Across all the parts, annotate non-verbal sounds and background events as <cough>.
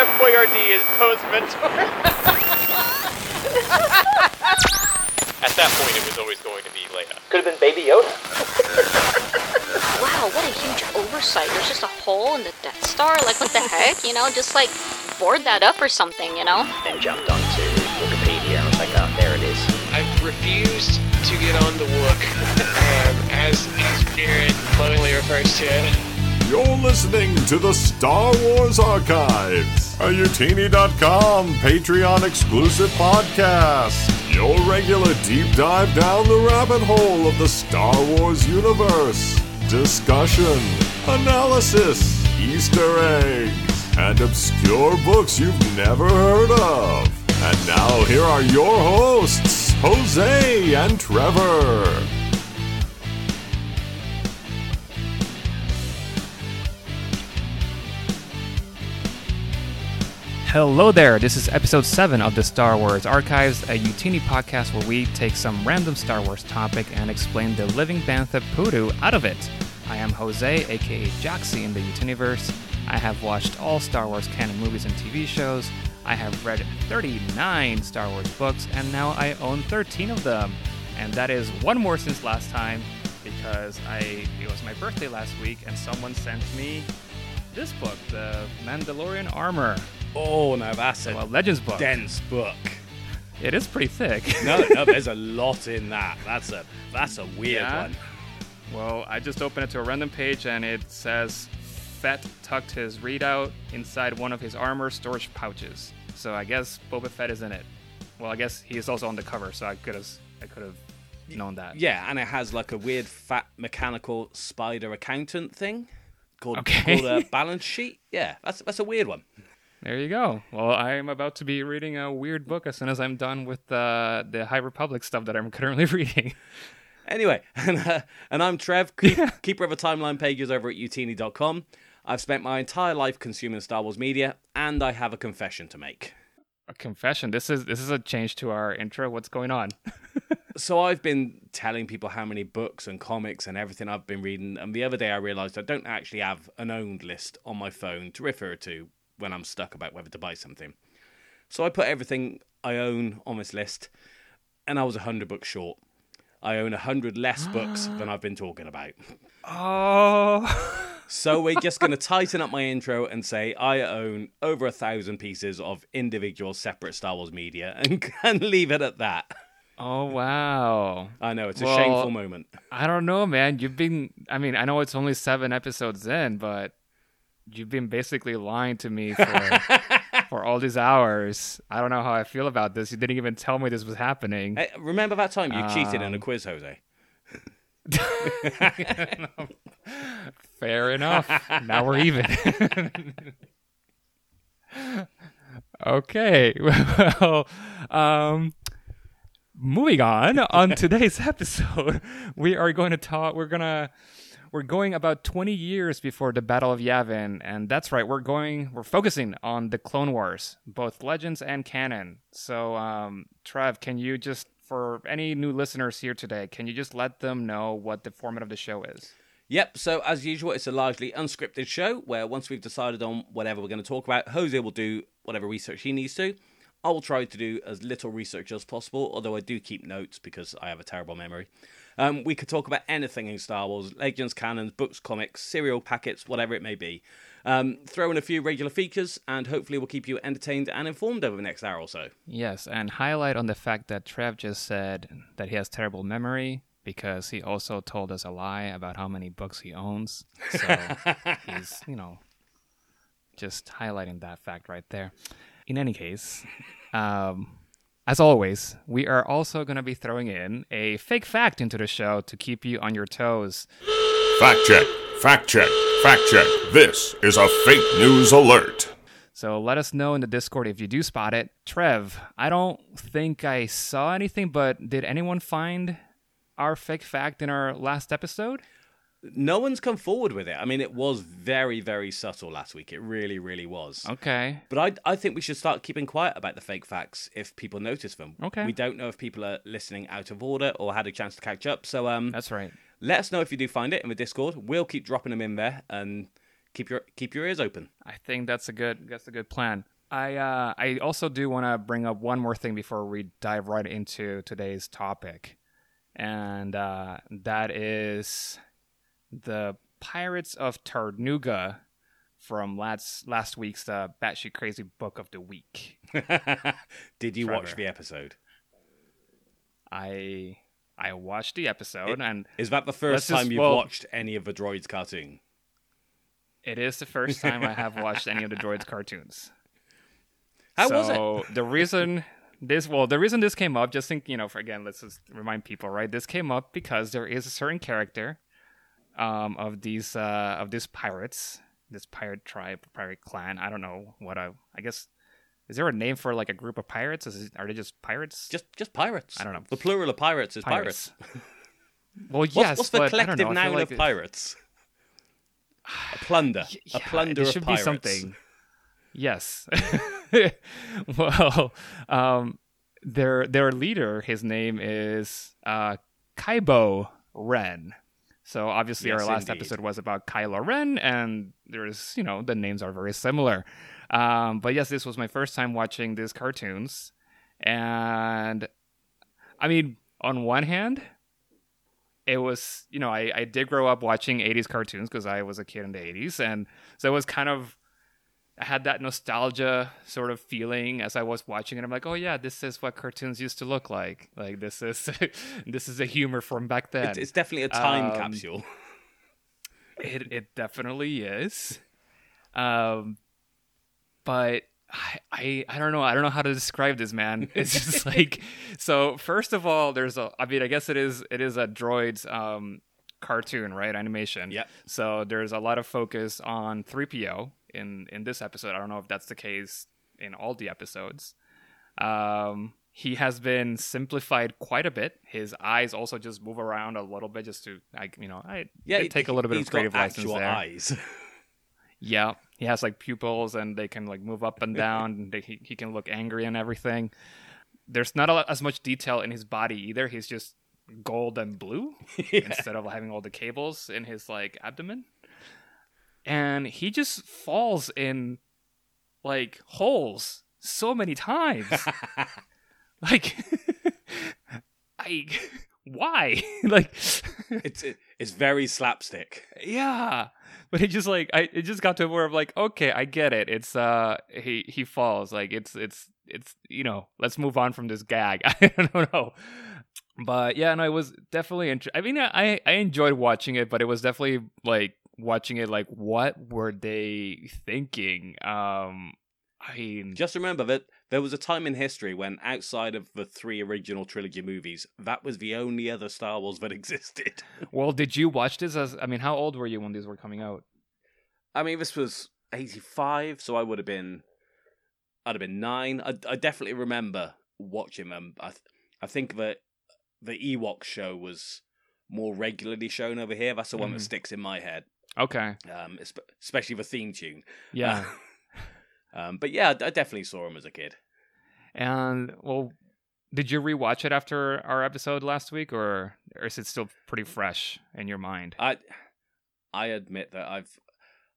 Chef Boyardee is Poe's mentor. At that point, it was always going to be Leia. Could have been Baby Yoda. Wow, what a huge oversight. There's just a hole in the Death Star. Like, what the heck? You know, just like board that up or something, you know? Then jumped onto Wikipedia and was like, oh, there it is. I've refused to get on the Wook, <laughs> um, as, as Jared lovingly refers to it. You're listening to the Star Wars Archives, a Utini.com Patreon exclusive podcast. Your regular deep dive down the rabbit hole of the Star Wars universe. Discussion, analysis, Easter eggs, and obscure books you've never heard of. And now here are your hosts, Jose and Trevor. Hello there, this is episode 7 of the Star Wars Archives, a Utini podcast where we take some random Star Wars topic and explain the living bantha poodoo out of it. I am Jose, aka Joxy in the Utiniverse. I have watched all Star Wars canon movies and TV shows. I have read 39 Star Wars books, and now I own 13 of them. And that is one more since last time because I it was my birthday last week and someone sent me this book, The Mandalorian Armor. Oh, no, that's a Well, Legends book. dense book. It is pretty thick. <laughs> No, no, there's a <laughs> lot in that. That's a that's a weird Yeah? one. Well, I just opened it to a random page and it says Fett tucked his readout inside one of his armor storage pouches. So I guess Boba Fett is in it. Well, I guess he is also on the cover, so I could have I could have known that. Yeah, and it has like a weird fat mechanical spider accountant thing called, Okay. called a <laughs> balance sheet. Yeah, that's that's a weird one. There you go. Well, I'm about to be reading a weird book as soon as I'm done with uh, the High Republic stuff that I'm <laughs> currently reading. Anyway, and, uh, and I'm Trev, keep, keeper of a timeline pages over at utini.com. I've spent my entire life consuming Star Wars media, and I have a confession to make. a confession. This is this is a change to our intro. What's going on? <laughs> So I've been telling people how many books and comics and everything I've been reading, and the other day I realised I don't actually have an owned list on my phone to refer to when I'm stuck about whether to buy something. So I put everything I own on this list, and I was hundred books short. I own hundred less books <gasps> than I've been talking about. Oh. So we're just going <laughs> to tighten up my intro and say I own over a thousand pieces of individual separate Star Wars media, <laughs> and, and leave it at that. Oh wow. I know it's a Well, shameful moment. I don't know, man. You've been I mean, I know it's only 7 episodes in, but you've been basically lying to me for <laughs> for all these hours. I don't know how I feel about this. You didn't even tell me this was happening. Hey, remember that time you cheated in a Um, quiz, Jose? <laughs> Fair enough. now we're even. <laughs> okay. Well, um, moving on. On today's episode, we are going to talk. We're gonna. We're going about 20 years before the Battle of Yavin, and that's right. We're going. We're focusing on the Clone Wars, both Legends and canon. So, um, Trev, can you just, for any new listeners here today, can you just let them know what the format of the show is? Yep, so as usual, it's a largely unscripted show where once we've decided on whatever we're going to talk about, Jose will do whatever research he needs to. I will try to do as little research as possible, although I do keep notes because I have a terrible memory. Um, we could talk about anything in Star Wars legends, canons, books, comics, cereal packets, whatever it may be. Um, throw in a few regular features, and hopefully, we'll keep you entertained and informed over the next hour or so. Yes, and highlight on the fact that Trev just said that he has terrible memory because he also told us a lie about how many books he owns. So <laughs> he's, you know, just highlighting that fact right there. In any case, um, as always, we are also going to be throwing in a fake fact into the show to keep you on your toes. Fact check, fact check, fact check. This is a fake news alert. So let us know in the Discord if you do spot it. Trev, I don't think I saw anything, but did anyone find our fake fact in our last episode? No one's come forward with it. I mean, it was very, very subtle last week. It really, really was. Okay. But I, I think we should start keeping quiet about the fake facts if people notice them. Okay. We don't know if people are listening out of order or had a chance to catch up. So um, That's right. let us know if you do find it in the Discord. We'll keep dropping them in there and keep your keep your ears open. I think that's a good that's a good plan. I uh, I also do want to bring up one more thing before we dive right into today's topic, and uh, that is the Pirates of Tarnoonga from last last week's uh, batshit crazy book of the week. <laughs> Did you watch the episode? I I watched the episode, and Is that the first just- time you've well- watched any of the droids cartoon? it is the first time I have watched any of the droids cartoons. <laughs> How so was it? the reason this well the reason this came up just think you know for again let's just remind people right this came up because there is a certain character um of these uh of these pirates this pirate tribe pirate clan i don't know what i i guess is there a name for like a group of pirates is it, are they just pirates Just just pirates. I don't know. The plural of pirates is pirates. <laughs> well What's, yes what's the but collective know, I feel noun like of pirates? A plunder. <sighs> Yeah, a plunder should pirates. be something. Yes. <laughs> well, um, their their leader, his name is uh, Kybo Ren. So obviously, Yes, our last indeed. episode was about Kylo Ren, and there's you know the names are very similar. Um, but yes, this was my first time watching these cartoons, and I mean, on one hand, it was you know I, I did grow up watching 80s cartoons because i was a kid in the 80s and so it was kind of i had that nostalgia sort of feeling as i was watching it i'm like oh yeah this is what cartoons used to look like like this is <laughs> this is a humor from back then It's, it's definitely a time Um, capsule. <laughs> it it definitely is. Um, but I, I I don't know. I don't know how to describe this, man. <laughs> It's just like so. First of all, there's a. I mean, I guess it is it is a droids um cartoon, right? Animation. Yeah. So there's a lot of focus on 3PO in in this episode. I don't know if that's the case in all the episodes. Um, he has been simplified quite a bit. His eyes also just move around a little bit, just to, I, you know, I Yeah, take a little bit of creative got license there. eyes. <laughs> Yeah, he has like pupils, and they can like move up and down. and they, he he can look angry and everything. There's not a as much detail in his body either. He's just gold and blue <laughs> instead of having all the cables in his like abdomen. And he just falls in like holes so many times. <laughs> like <laughs> I why? <laughs> like it's it, it's very slapstick. yeah but it just like i it just got to where i'm like okay i get it it's uh he he falls like it's it's it's you know let's move on from this gag i don't know but yeah no it was definitely int- i mean i i enjoyed watching it but it was definitely like watching it like what were they thinking um i mean Just remember that there was a time in history when, outside of the three original trilogy movies, that was the only other Star Wars that <laughs> existed. well did you watch this as i mean how old were you when these were coming out I mean, this was '85, so I would have been, I'd have been nine. I, I definitely remember watching them. I, th- I think that the Ewok show was more regularly shown over here. That's the one Mhm. that sticks in my head, okay um, especially the theme tune. yeah <laughs> um, but yeah, I definitely saw him as a kid. And well, did you rewatch it after our episode last week, or, or is it still pretty fresh in your mind? I I admit that I've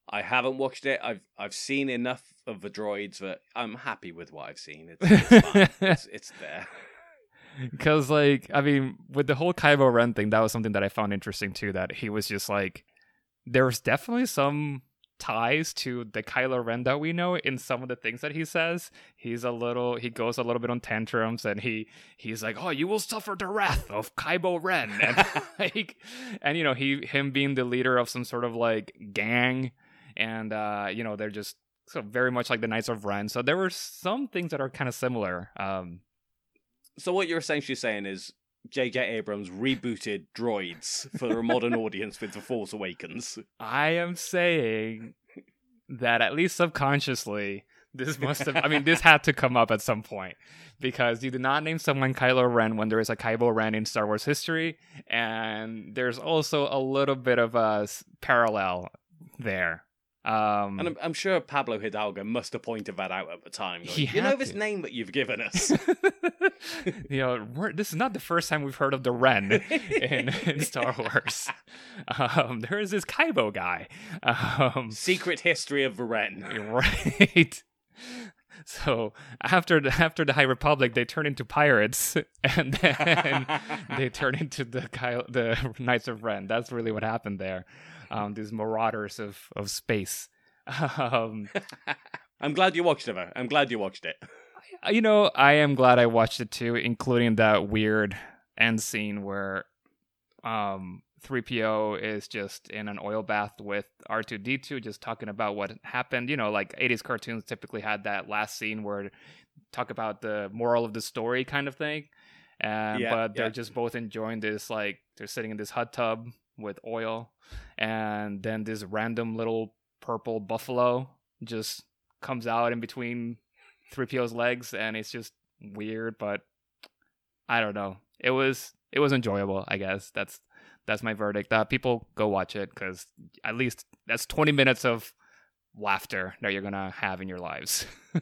I haven't watched it. I've I've seen enough of the droids that I'm happy with what I've seen. It's it's, fine. <laughs> it's, it's there. <laughs> Because, like, I mean, with the whole Kylo Ren thing, that was something that I found interesting too. That he was just like, there was definitely some ties to the Kylo Ren that we know in some of the things that he says. He's a little, he goes a little bit on tantrums, and he he's like, "Oh, you will suffer the wrath of Kylo Ren," <laughs> and like, and you know, he him being the leader of some sort of like gang, and uh, you know, they're just so very much like the Knights of Ren. So there were some things that are kind of similar. Um, So what you're essentially saying is J.J. Abrams rebooted droids for a modern audience with The Force Awakens. I am saying that at least subconsciously, this must have. I mean, this had to come up at some point because you did not name someone Kylo Ren when there is a Kybo Ren in Star Wars history, and there's also a little bit of a parallel there. Um, And I'm, I'm sure Pablo Hidalgo must have pointed that out at the time. going, you know this to." name that you've given us. <laughs> you know, we're, this is not the first time we've heard of the Ren in, <laughs> in Star Wars. Um, there is this Kybo guy. Um, Secret history of Varen. <laughs> right. So after the after the High Republic, they turn into pirates, and then they turn into the Ky- the Knights of Ren. That's really what happened there. Um, these marauders of of space. <laughs> Um, <laughs> I'm glad you watched it. though. I'm glad you watched it. <laughs> you know, I am glad I watched it too, including that weird end scene where um 3PO is just in an oil bath with R2D2 just talking about what happened. You know, like 80s cartoons typically had that last scene where talk about the moral of the story kind of thing. And Yeah, but they're yeah. just both enjoying this like they're sitting in this hot tub with oil and then this random little purple buffalo just comes out in between 3PO's legs and it's just weird but I don't know. It was it was enjoyable, I guess. That's that's my verdict. Uh, people go watch it cuz at least that's 20 minutes of laughter that you're to have in your lives. <laughs>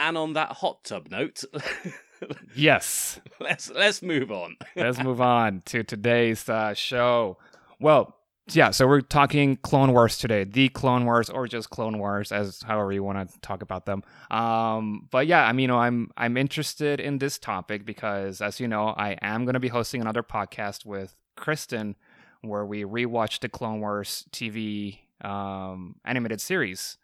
And on that hot tub note, <laughs> yes. <laughs> let's let's move on. <laughs> Let's move on to today's uh, show. Well, yeah, so we're talking Clone Wars today, the Clone Wars, or just Clone Wars, as however you want to talk about them. Um, but yeah, I mean, you know, I'm I'm interested in this topic because, as you know, I am going to be hosting another podcast with Kristen, where we rewatch the Clone Wars TV um, animated series,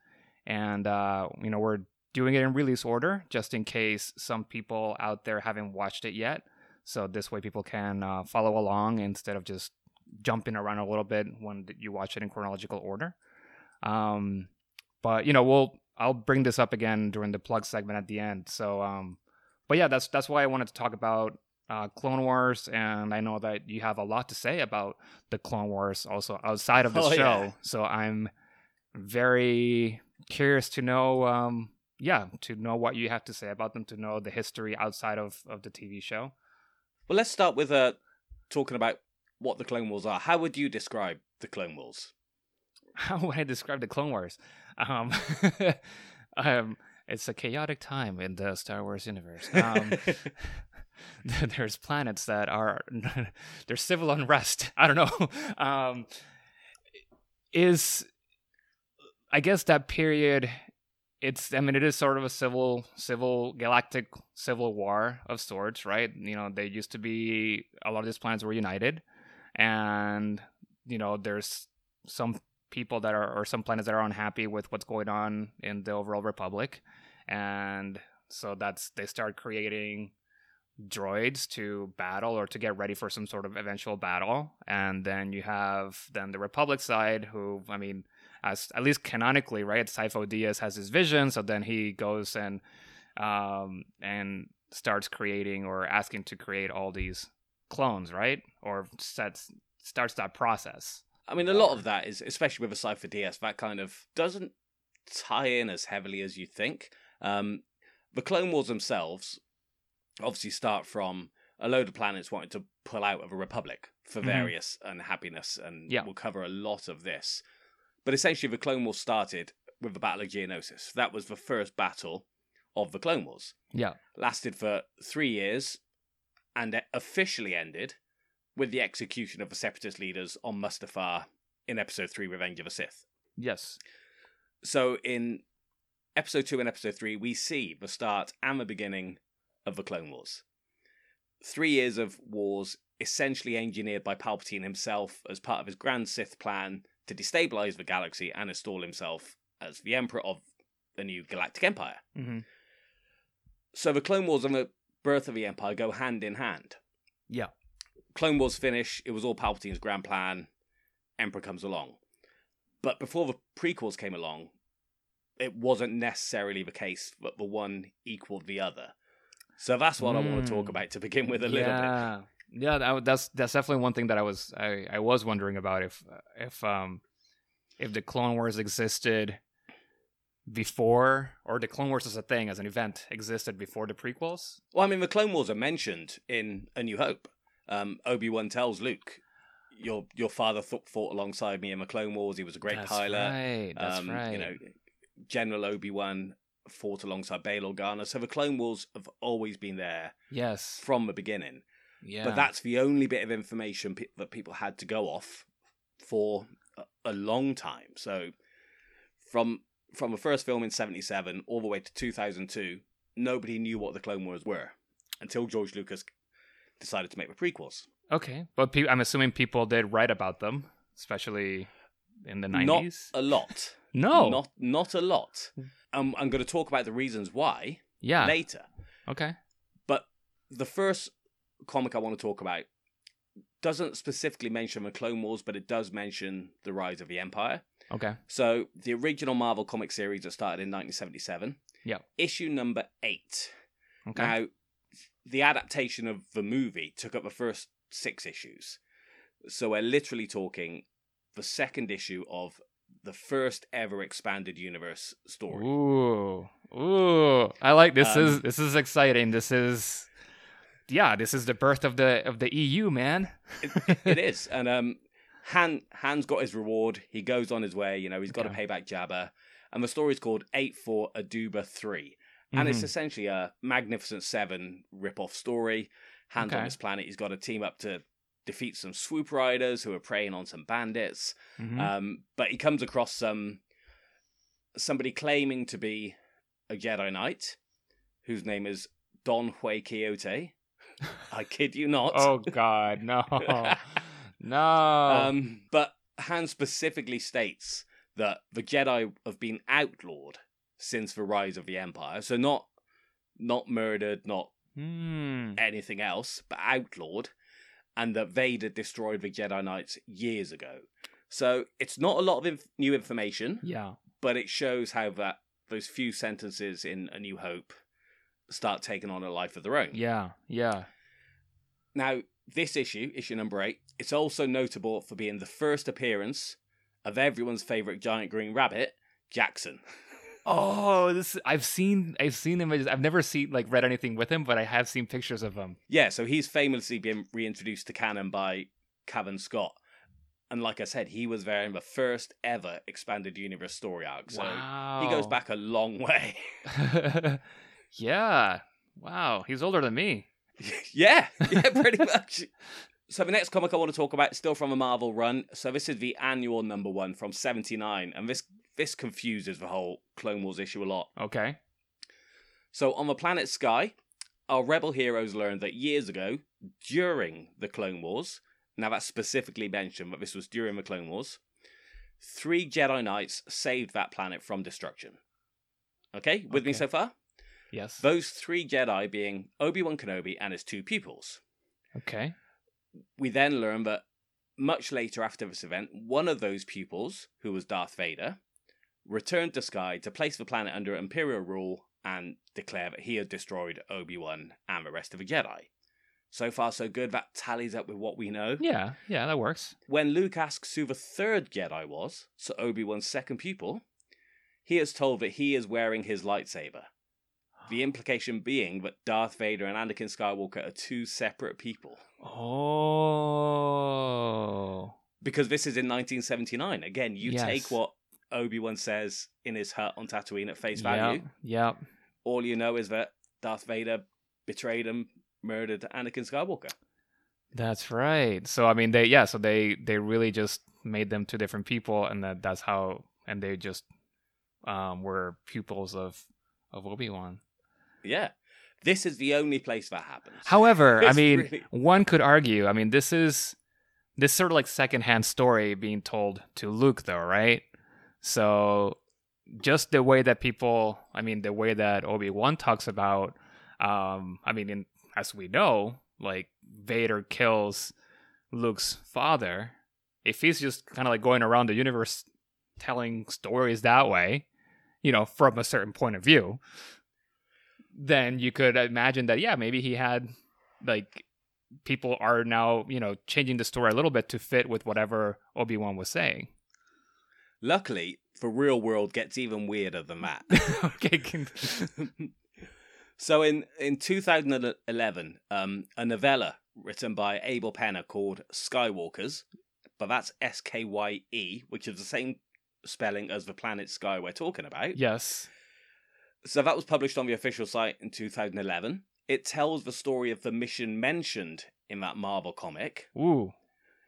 and uh, you know, we're doing it in release order just in case some people out there haven't watched it yet. So this way, people can uh, follow along instead of just jumping around a little bit when you watch it in chronological order. Um, but you know, we'll I'll bring this up again during the plug segment at the end. So, um, but yeah, that's that's why I wanted to talk about uh, Clone Wars, and I know that you have a lot to say about the Clone Wars also outside of the Oh, show. yeah. So I'm very curious to know. Um, yeah, to know what you have to say about them, to know the history outside of, of the TV show. Well, let's start with uh, talking about what the Clone Wars are. How would you describe the Clone Wars? <laughs> how would I describe the Clone Wars? Um, <laughs> um, it's a chaotic time in the Star Wars universe. Um, <laughs> there's planets that are there's civil unrest. I don't know. Um, is I guess that period. It's I mean it is sort of a civil civil galactic civil war of sorts, right? You know they used to be a lot of these planets were united, and you know there's some people that are or some planets that are unhappy with what's going on in the overall republic and so that's they start creating droids to battle or to get ready for some sort of eventual battle and then you have then the republic side who i mean as at least canonically right Sifo Dyas has his vision so then he goes and um and starts creating or asking to create all these clones right or sets starts that process I mean, a lot of that is, especially with a Sifo Dyas, that kind of doesn't tie in as heavily as you think. Um, the Clone Wars themselves obviously start from a load of planets wanting to pull out of a republic for Mhm. various unhappiness, and Yeah. we'll cover a lot of this. But essentially, the Clone Wars started with the Battle of Geonosis. That was the first battle of the Clone Wars. yeah Lasted for three years, and it officially ended with the execution of the Separatist leaders on Mustafar in Episode 3 Revenge of the Sith. yes So in Episode 2 and Episode 3, we see the start and the beginning of the Clone Wars. Three years of wars essentially engineered by Palpatine himself as part of his grand Sith plan to destabilize the galaxy and install himself as the Emperor of the new Galactic Empire. hmm So the Clone Wars and the birth of the Empire go hand in hand. yeah Clone Wars finish, it was all Palpatine's grand plan. Emperor comes along. But before the prequels came along, it wasn't necessarily the case that the one equaled the other. So that's what I want to talk Mm. about to begin with a little bit. Yeah. Yeah, that, that's that's definitely one thing that I was I, I was wondering about if if um if the Clone Wars existed before or the Clone Wars as a thing as an event existed before the prequels. Well, I mean, the Clone Wars are mentioned in A New Hope. Um, Obi Wan tells Luke, your your father th- fought alongside me in the Clone Wars. He was a great That's pilot. right. That's um, right. You know, General Obi Wan fought alongside Bail Organa. So the Clone Wars have always been there yes. from the beginning. Yeah. But that's the only bit of information pe- that people had to go off for a, a long time. So from from the first film in '77 all the way to 2002, nobody knew what the Clone Wars were until George Lucas decided to make the prequels. okay. But pe- I'm assuming people did write about them, especially in the Not 90s. a lot. <laughs> no. Not not a lot. Um, I'm going to talk about the reasons why yeah. later. Okay. But the first comic I want to talk about doesn't specifically mention the Clone Wars, but it does mention the rise of the Empire. Okay. So the original Marvel comic series that started in 1977. Yeah. Issue number eight. Okay. Now, the adaptation of the movie took up the first six issues. So we're literally talking the second issue of the first ever expanded universe story. Ooh. Ooh. I like this Um, is this is exciting. This is yeah, this is the birth of the of the EU, man. it, it <laughs> is. And um, Han Han's got his reward. He goes on his way. You know, he's got to Okay. pay back Jabba. And the story's called Eight for Aduba Three, and it's Mhm. essentially a Magnificent Seven rip-off story. Han's on Okay. this planet. He's got to team up to defeat some swoop riders who are preying on some bandits. Mhm. Um, but he comes across some somebody claiming to be a Jedi Knight, whose name is Don Hui Quixote. <laughs> I kid you not. oh god, no. <laughs> no. Um, but Han specifically states that the Jedi have been outlawed since the rise of the Empire. So not not murdered, not Hmm. anything else, but outlawed, and that Vader destroyed the Jedi Knights years ago. So it's not a lot of inf- new information, Yeah. but it shows how that those few sentences in A New Hope start taking on a life of their own. Yeah. Yeah. Now, this issue, issue number eight, it's also notable for being the first appearance of everyone's favorite giant green rabbit, Jaxxon. <laughs> Oh, this I've seen I've seen him I've never seen like read anything with him, but I have seen pictures of him. Yeah, so he's famously been reintroduced to canon by Cavan Scott. And like I said, he was there in the first ever expanded universe story arc. So wow. he goes back a long way. <laughs> yeah. Wow. He's older than me. Yeah, yeah, <laughs> pretty much. So the next comic I want to talk about is still from a Marvel run. So this is the annual number one from '79, and this this confuses the whole Clone Wars issue a lot. Okay. So on the planet Skye, our rebel heroes learned that years ago, during the Clone Wars, now that's specifically mentioned, but this was during the Clone Wars, three Jedi Knights saved that planet from destruction. Okay, with me so far? Yes. Those three Jedi being Obi Wan Kenobi and his two pupils. okay. We then learn that much later after this event, one of those pupils, who was Darth Vader, returned to Skye to place the planet under Imperial rule and declare that he had destroyed Obi Wan and the rest of the Jedi. So far, so good. That tallies up with what we know. Yeah. Yeah, that works. When Luke asks who the third Jedi was, so Obi Wan's second pupil, he is told that he is wearing his lightsaber. The implication being that Darth Vader and Anakin Skywalker are two separate people. Oh. because this is in 1979. Again, you Yes. take what Obi Wan says in his hut on Tatooine at face value. Yep. All you know is that Darth Vader betrayed him, murdered Anakin Skywalker. That's right. So I mean they yeah, so they they really just made them two different people and that that's how and they just um were pupils of of Obi-Wan. Yeah, this is the only place that happens. However, I mean, really- one could argue. I mean, this is this sort of like secondhand story being told to Luke, though, right? So, just the way that people, I mean, the way that Obi Wan talks about, um, I mean, in, as we know, like Vader kills Luke's father. If he's just kind of like going around the universe telling stories that way, you know, from a certain point of view, then you could imagine that yeah maybe he had like people are now you know changing the story a little bit to fit with whatever obi-wan was saying Luckily, the real world gets even weirder than that. <laughs> okay <laughs> so in in 2011, um, a novella written by Abel Peña called Skyewalkers but that's S K Y E, which is the same spelling as the planet Skye we're talking about. Yes. So that was published on the official site in 2011. It tells the story of the mission mentioned in that Marvel comic. Ooh.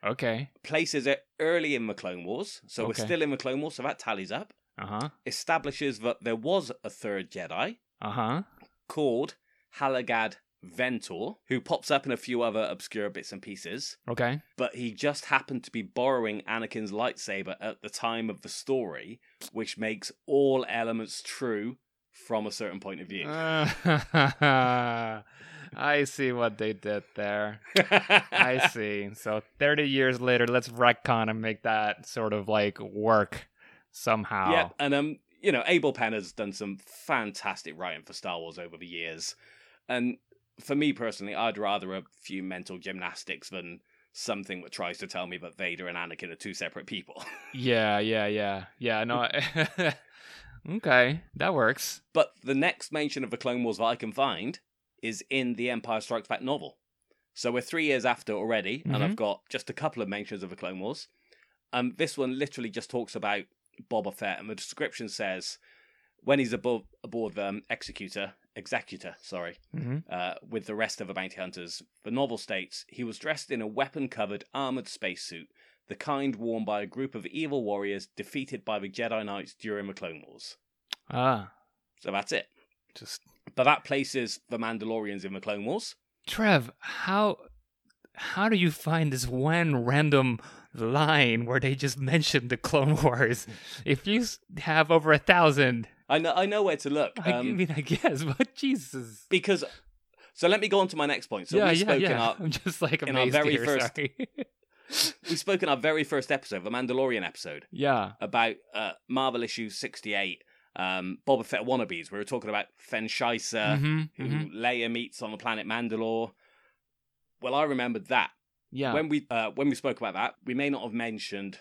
Okay. Places it early in the Clone Wars, so Okay. we're still in the Clone Wars, so that tallies up. Uh huh. Establishes that there was a third Jedi Uh huh. called Halagad Ventor, who pops up in a few other obscure bits and pieces, Okay. but he just happened to be borrowing Anakin's lightsaber at the time of the story, which makes all elements true from a certain point of view. Uh, <laughs> I see what they did there. I <laughs> see. So 30 years later, let's retcon and make that sort of like work somehow. Yeah, and um, you know, Abel Peña has done some fantastic writing for Star Wars over the years, and for me personally, I'd rather a few mental gymnastics than something that tries to tell me that Vader and Anakin are two separate people. <laughs> Yeah, yeah, yeah. Yeah, no. I- okay, that works. but the next mention of the Clone Wars that I can find is in the Empire Strikes Back novel. So we're three years after already, and Mhm. I've got just a couple of mentions of the Clone Wars. Um, this one literally just talks about Boba Fett, and the description says when he's above aboard the um, executor, executor, sorry, hmm uh, with the rest of the bounty hunters. The novel states he was dressed in a weapon-covered armored spacesuit, the kind worn by a group of evil warriors defeated by the Jedi Knights during the Clone Wars. Ah, So that's it. just But that places the Mandalorians in the Clone Wars. Trev, how how do you find this one random line where they just mentioned the Clone Wars? <laughs> If you have over a thousand, I know, I know where to look. I um, mean, I guess, <laughs> but Jesus. because, so let me go on to my next point. So yeah, we yeah, spoke in yeah. our <laughs> I'm just like in our very here, first- sorry. <laughs> we spoke in our very first episode, the Mandalorian episode, yeah. about uh, Marvel issue sixty eight. Um, Boba Fett wannabes. We were talking about Fenn Shysa, Mhm, who mhm. Leia meets on the planet Mandalore. Well, I remembered that Yeah. when we uh, when we spoke about that, we may not have mentioned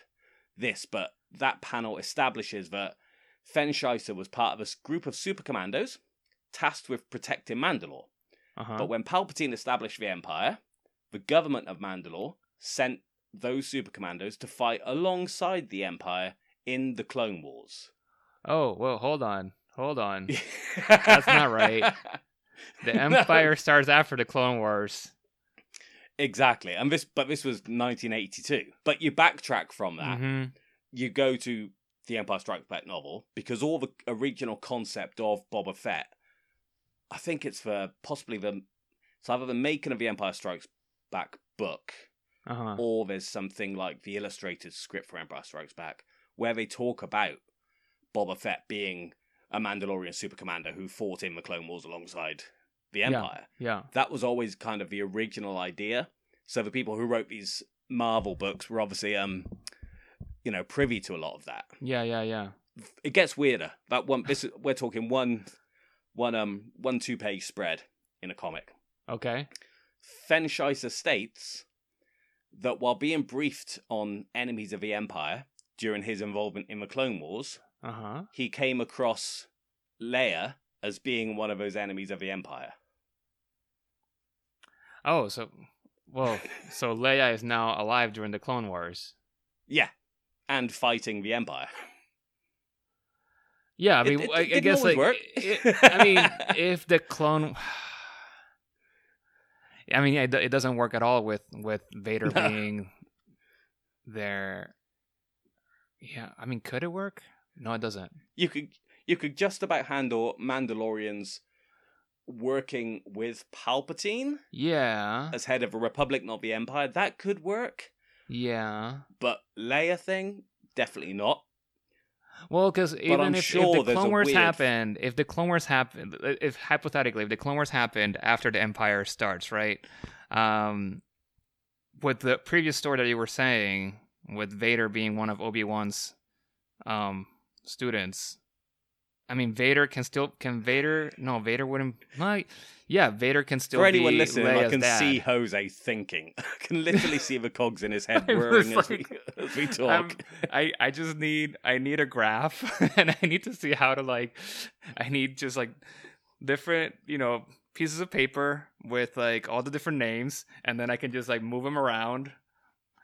this, but that panel establishes that Fen was part of a group of super commandos tasked with protecting Mandalore. uh-huh. But when Palpatine established the Empire, the government of Mandalore sent those super commandos to fight alongside the Empire in the Clone Wars. oh, well, hold on. Hold on. <laughs> That's not right. The <laughs> No. Empire starts after the Clone Wars. Exactly. And this but this was 1982. But you backtrack from that. hmm you go to the Empire Strikes Back novel because all the original concept of Boba Fett, I think it's for possibly the it's either the making of the Empire Strikes Back book Uh-huh. or there's something like the illustrated script for Empire Strikes Back where they talk about Boba Fett being a Mandalorian super commander who fought in the Clone Wars alongside the Empire. Yeah. That was always kind of the original idea. So the people who wrote these Marvel books were obviously um you know privy to a lot of that. Yeah, yeah, yeah. It gets weirder. That one this is, we're talking one one um one two page spread in a comic. Okay. Fenn Shysa states that while being briefed on enemies of the Empire during his involvement in the Clone Wars, Uh-huh. he came across Leia as being one of those enemies of the Empire. Oh, so well, <laughs> so Leia is now alive during the Clone Wars. Yeah. And fighting the Empire. Yeah, I mean, it- I, it I didn't guess like, it- I mean, <laughs> if the clone, I mean, it, it doesn't work at all with with Vader <laughs> No. being there. Yeah, I mean, could it work? No, it doesn't. you could you could just about handle Mandalorians working with Palpatine Yeah, as head of a republic, not the Empire. That could work, yeah. but Leia thing definitely not. Well, because even if, sure if the Clone Wars weird- happened, if the Clone Wars happened, if hypothetically, if the Clone Wars happened after the Empire starts, right? Um, with the previous story that you were saying, with Vader being one of Obi Wan's um students, I mean, Vader can still can Vader? No, Vader wouldn't. No, yeah, Vader can still For anyone be listening, I can dad. see Jose thinking. <laughs> I can literally see the cogs in his <laughs> head whirring as, we, as we talk. I'm- I I just need I need a graph <laughs> and I need to see how to like I need just like different you know pieces of paper with like all the different names and then I can just like move them around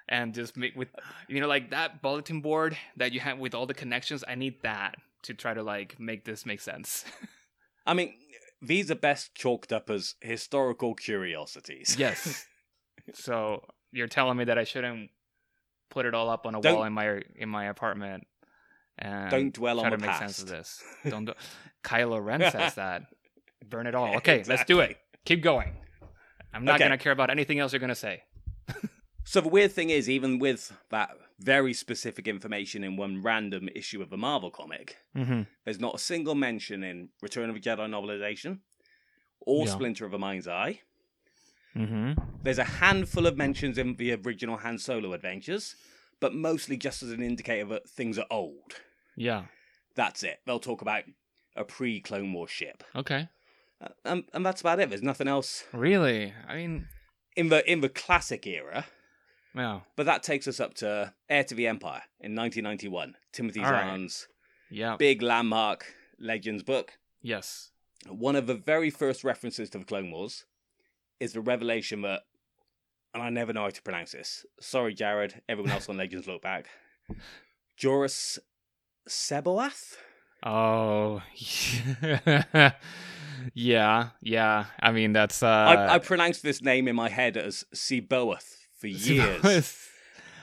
and just make with you know like that bulletin board that you have with all the connections. I need that to try to like make this make sense. <laughs> I mean, these are best chalked up as historical curiosities. yes. <laughs> so you're telling me that I shouldn't put it all up on a Don't- wall in my in my apartment and Don't dwell try on to the make sense of this. <laughs> Don't. Do- Kylo Ren says that. Burn it all. Okay, let's do it. Keep going. I'm not Okay. gonna care about anything else you're gonna say. So the weird thing is, even with that very specific information in one random issue of a Marvel comic, Mm-hmm. there's not a single mention in Return of the Jedi novelization or Yeah. Splinter of a Mind's Eye. Mm-hmm. There's a handful of mentions in the original Han Solo adventures, but mostly just as an indicator that things are old. Yeah. That's it. They'll talk about a pre-Clone War ship, Okay. uh, and, and that's about it. There's nothing else Really? I mean, in the in the classic era. Yeah. But that takes us up to Heir to the Empire in 1991. Timothy All right. Zahn's Yeah. big landmark Legends book. Yes. One of the very first references to the Clone Wars is the revelation that, and I never know how to pronounce this. Sorry, Jared. Everyone else on <laughs> Legends look back. Joruus C'baoth? Oh. <laughs> yeah. Yeah. I mean, that's uh. I, I pronounced this name in my head as Seboath for <laughs> years.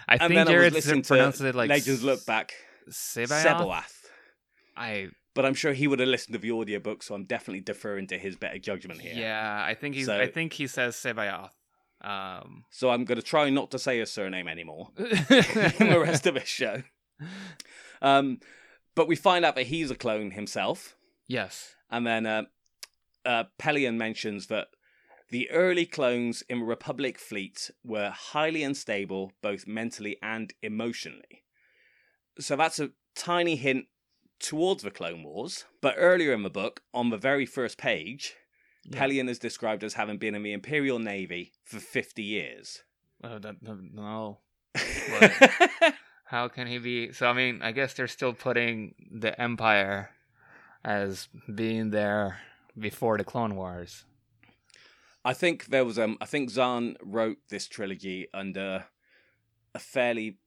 I and think I Jared listening to it like Legends Look Back. Sebaoth. I But I'm sure he would have listened to the audiobook, so I'm definitely deferring to his better judgment here. yeah. I think he's. So- I think he says Sebaoth. Um. So I'm going to try not to say his surname anymore <laughs> <laughs> in the rest of this show. Um, but we find out that he's a clone himself, yes. and then uh, uh, Pellaeon mentions that the early clones in the Republic fleet were highly unstable, both mentally and emotionally. So that's a tiny hint towards the Clone Wars. But earlier in the book, on the very first page, Yeah. Pellaeon is described as having been in the Imperial Navy for 50 years. Oh, that, no. <laughs> How can he be? So I mean, I guess they're still putting the Empire as being there before the Clone Wars. I think there was um I think Zahn wrote this trilogy under a fairly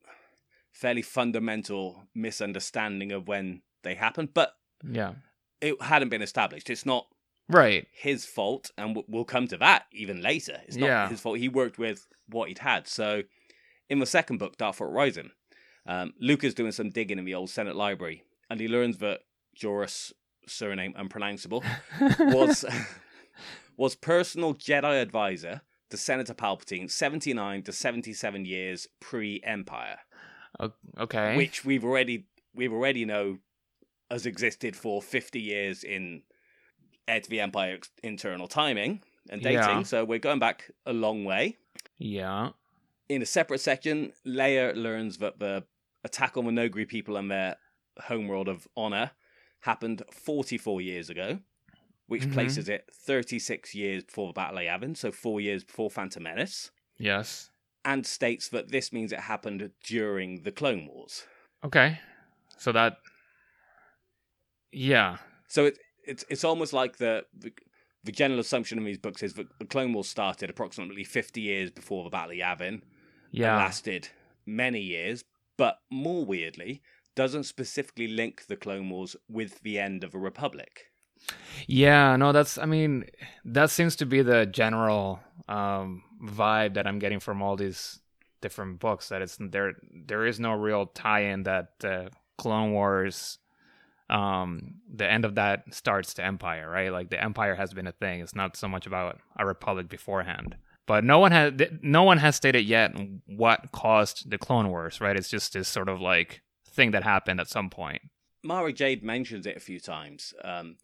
fairly fundamental misunderstanding of when they happened, but Yeah. it hadn't been established. It's not Right. his fault, and we'll come to that even later. It's not Yeah. his fault. He worked with what he'd had. So, in the second book, Dark Force Rising, um, Luke is doing some digging in the old Senate library, and he learns that Joris, surname unpronounceable, <laughs> was was personal Jedi advisor to Senator Palpatine, seventy nine to seventy seven years pre Empire, Okay. which we've already we've already know has existed for fifty years in Heir to the Empire internal timing and dating. Yeah. So we're going back a long way. Yeah. In a separate section, Leia learns that the attack on the Noghri people and their homeworld of Honoghr happened 44 years ago, which Mhm. places it 36 years before the Battle of Yavin, so four years before Phantom Menace, Yes. and states that this means it happened during the Clone Wars. Okay. So that. Yeah. So it, it's it's almost like the, the the general assumption in these books is that the Clone Wars started approximately 50 years before the Battle of Yavin, and Yeah. lasted many years, but more weirdly, doesn't specifically link the Clone Wars with the end of a Republic. Yeah, no, that's. I mean, that seems to be the general um, vibe that I'm getting from all these different books. That it's there. There is no real tie-in that uh, Clone Wars, um, the end of that starts to Empire, right? Like the Empire has been a thing. It's not so much about a Republic beforehand. But no one has no one has stated yet what caused the Clone Wars, right? It's just this sort of like thing that happened at some point. Mara Jade mentions it a few times. Um,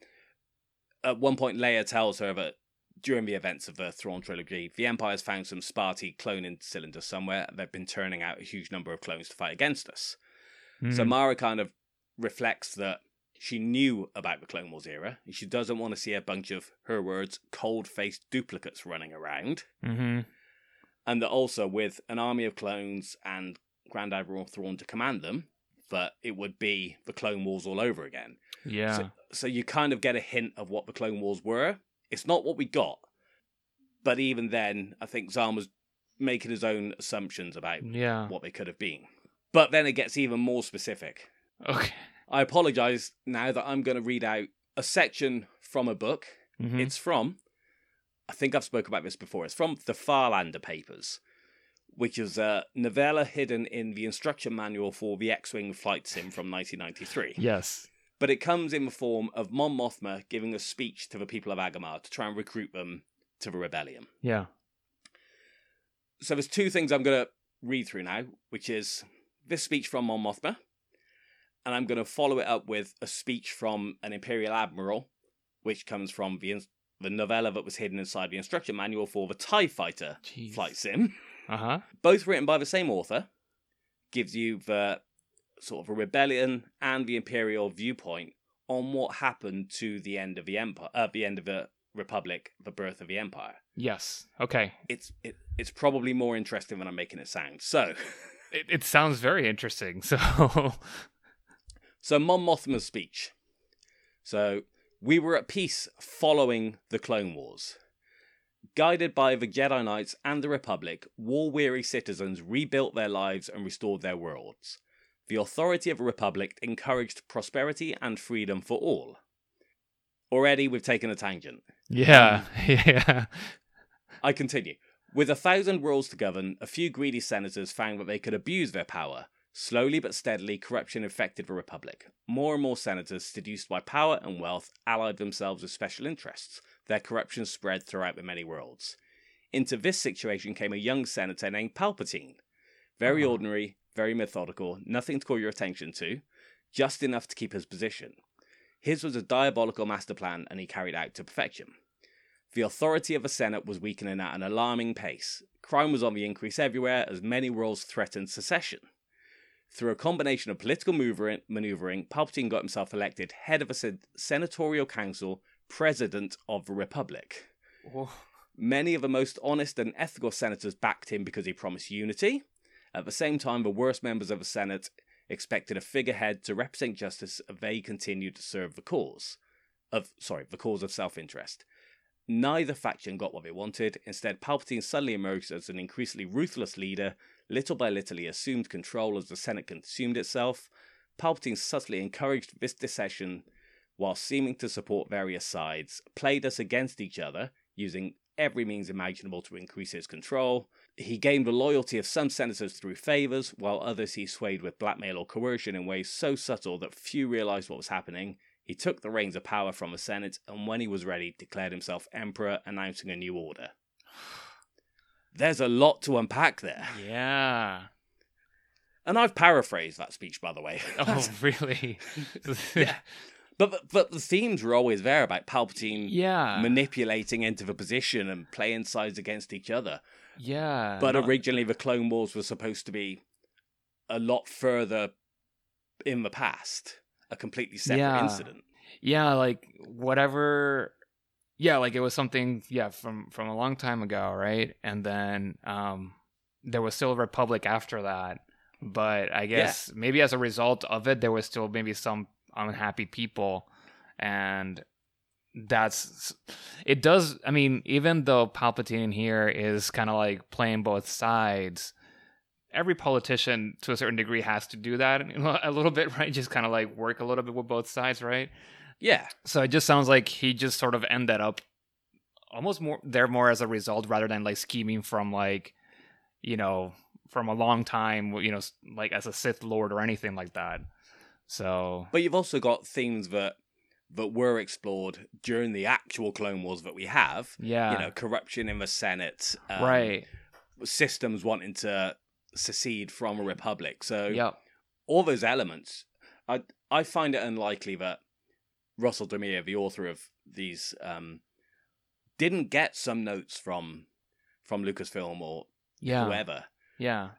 at one point, Leia tells her that during the events of the Thrawn trilogy, the Empire's found some Spaarti cloning cylinders somewhere. They've been turning out a huge number of clones to fight against us. So Mhm. Mara kind of reflects that she knew about the Clone Wars era, and she doesn't want to see a bunch of her words cold-faced duplicates running around, Mhm. and that also with an army of clones and Grand Admiral Thrawn to command them, that it would be the Clone Wars all over again. yeah. So, so you kind of get a hint of what the Clone Wars were. It's not what we got, but even then, I think Zahn was making his own assumptions about Yeah. what they could have been. But then it gets even more specific. Okay. I apologize now that I'm going to read out a section from a book. Mhm. It's from, I think I've spoken about this before, it's from the Farlander Papers, which is a novella hidden in the instruction manual for the X Wing flight sim from 1993. Yes. But it comes in the form of Mon Mothma giving a speech to the people of Agamar to try and recruit them to the rebellion. Yeah. So there's two things I'm going to read through now, which is this speech from Mon Mothma, and I'm going to follow it up with a speech from an Imperial Admiral, which comes from the, the novella that was hidden inside the instruction manual for the TIE Fighter Jeez. flight sim. Uh huh. Both written by the same author, gives you the sort of a rebellion and the Imperial viewpoint on what happened to the end of the empire, uh, the end of the Republic, the birth of the Empire. Yes. Okay. It's it, it's probably more interesting than I'm making it sound. So, <laughs> It, it sounds very interesting. <laughs> So. so Mon Mothma's speech. So we were at peace following the Clone Wars. Guided by the Jedi Knights and the Republic, war weary citizens rebuilt their lives and restored their worlds. The authority of the Republic encouraged prosperity and freedom for all. Already, we've taken a tangent. yeah. Um, <laughs> yeah. I continue. With a thousand worlds to govern, a few greedy senators found that they could abuse their power. Slowly but steadily, corruption infected the Republic. More and more senators, seduced by power and wealth, allied themselves with special interests. Their corruption spread throughout the many worlds. Into this situation came a young senator named Palpatine. Very Uh-huh. ordinary, very methodical, nothing to call your attention to, just enough to keep his position. His was a diabolical master plan, and he carried out to perfection. The authority of the Senate was weakening at an alarming pace. Crime was on the increase everywhere as many worlds threatened secession. Through a combination of political maneuvering, Palpatine got himself elected head of a senatorial council, president of the Republic. Many of the most honest and ethical senators backed him because he promised unity. At the same time, the worst members of the Senate expected a figurehead to represent justice as they continued to serve the cause of sorry, the cause of self-interest. Neither faction got what they wanted. Instead, Palpatine suddenly emerged as an increasingly ruthless leader. Little by little, he assumed control as the Senate consumed itself. Palpatine subtly encouraged this dissension while seeming to support various sides, played us against each other, using every means imaginable to increase his control. He gained the loyalty of some senators through favours, while others he swayed with blackmail or coercion in ways so subtle that few realised what was happening. He took the reins of power from the Senate, and when he was ready, declared himself emperor, announcing a new order. <sighs> There's a lot to unpack there. Yeah. And I've paraphrased that speech, by the way. Oh, <laughs> really? yeah. But, but the themes were always there about Palpatine Yeah. manipulating into the position and playing sides against each other. yeah. But no- originally, the Clone Wars was supposed to be a lot further in the past, a completely separate Yeah. incident. yeah, like whatever. Yeah, like it was something. Yeah, from from a long time ago, right? And then um, there was still a republic after that. But I guess maybe as a result of it, there was still maybe some unhappy people, and that's it. Does I mean even though Palpatine here is kind of like playing both sides. Every politician, to a certain degree, has to do that <laughs> a little bit, right? Just kind of like work a little bit with both sides, right? Yeah, So it just sounds like he just sort of ended up almost more there more as a result rather than like scheming from like you know from a long time you know like as a Sith Lord or anything like that. So but you've also got themes that that were explored during the actual Clone Wars that we have. yeah, You know, corruption in the Senate, um, right, Systems wanting to secede from a republic. So yep, all those elements, I I find it unlikely that Rusel DeMaria, the author of these, um, didn't get some notes from from Lucasfilm or yeah, whoever. yeah,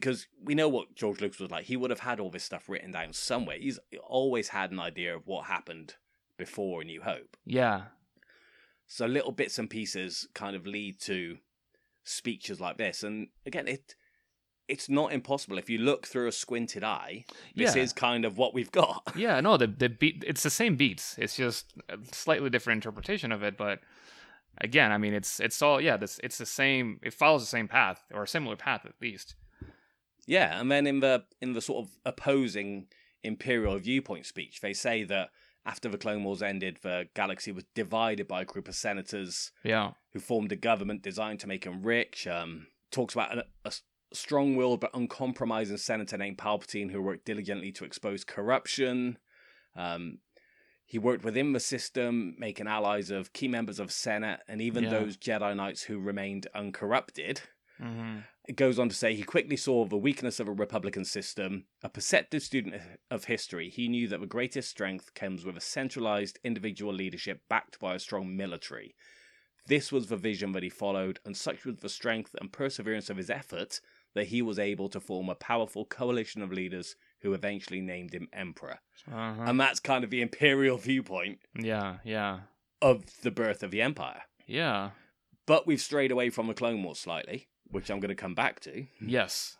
Because we know what George Lucas was like. He would have had all this stuff written down somewhere. He's always had an idea of what happened before A New Hope. yeah, So little bits and pieces kind of lead to speeches like this. And again, it it's not impossible. If you look through a squinted eye, this Yeah. is kind of what we've got. <laughs> yeah. No, the the beat it's the same beats. It's just a slightly different interpretation of it, but again, I mean, it's it's all yeah, this it's the same. It follows the same path or a similar path at least. Yeah, and then in the in the sort of opposing imperial viewpoint speech, they say that after the Clone Wars ended, the galaxy was divided by a group of senators Yeah. who formed a government designed to make him rich. Um, talks about a, a strong-willed but uncompromising senator named Palpatine who worked diligently to expose corruption. Um, he worked within the system, making allies of key members of Senate and even Yeah. those Jedi Knights who remained uncorrupted. Mm-hmm. It goes on to say he quickly saw the weakness of a Republican system. A perceptive student of history, he knew that the greatest strength comes with a centralized individual leadership backed by a strong military. This was the vision that he followed, and such was the strength and perseverance of his effort that he was able to form a powerful coalition of leaders who eventually named him emperor. Uh-huh. And that's kind of the imperial viewpoint yeah. Yeah. of the birth of the empire. Yeah. But we've strayed away from the Clone Wars slightly, which I'm going to come back to. Yes.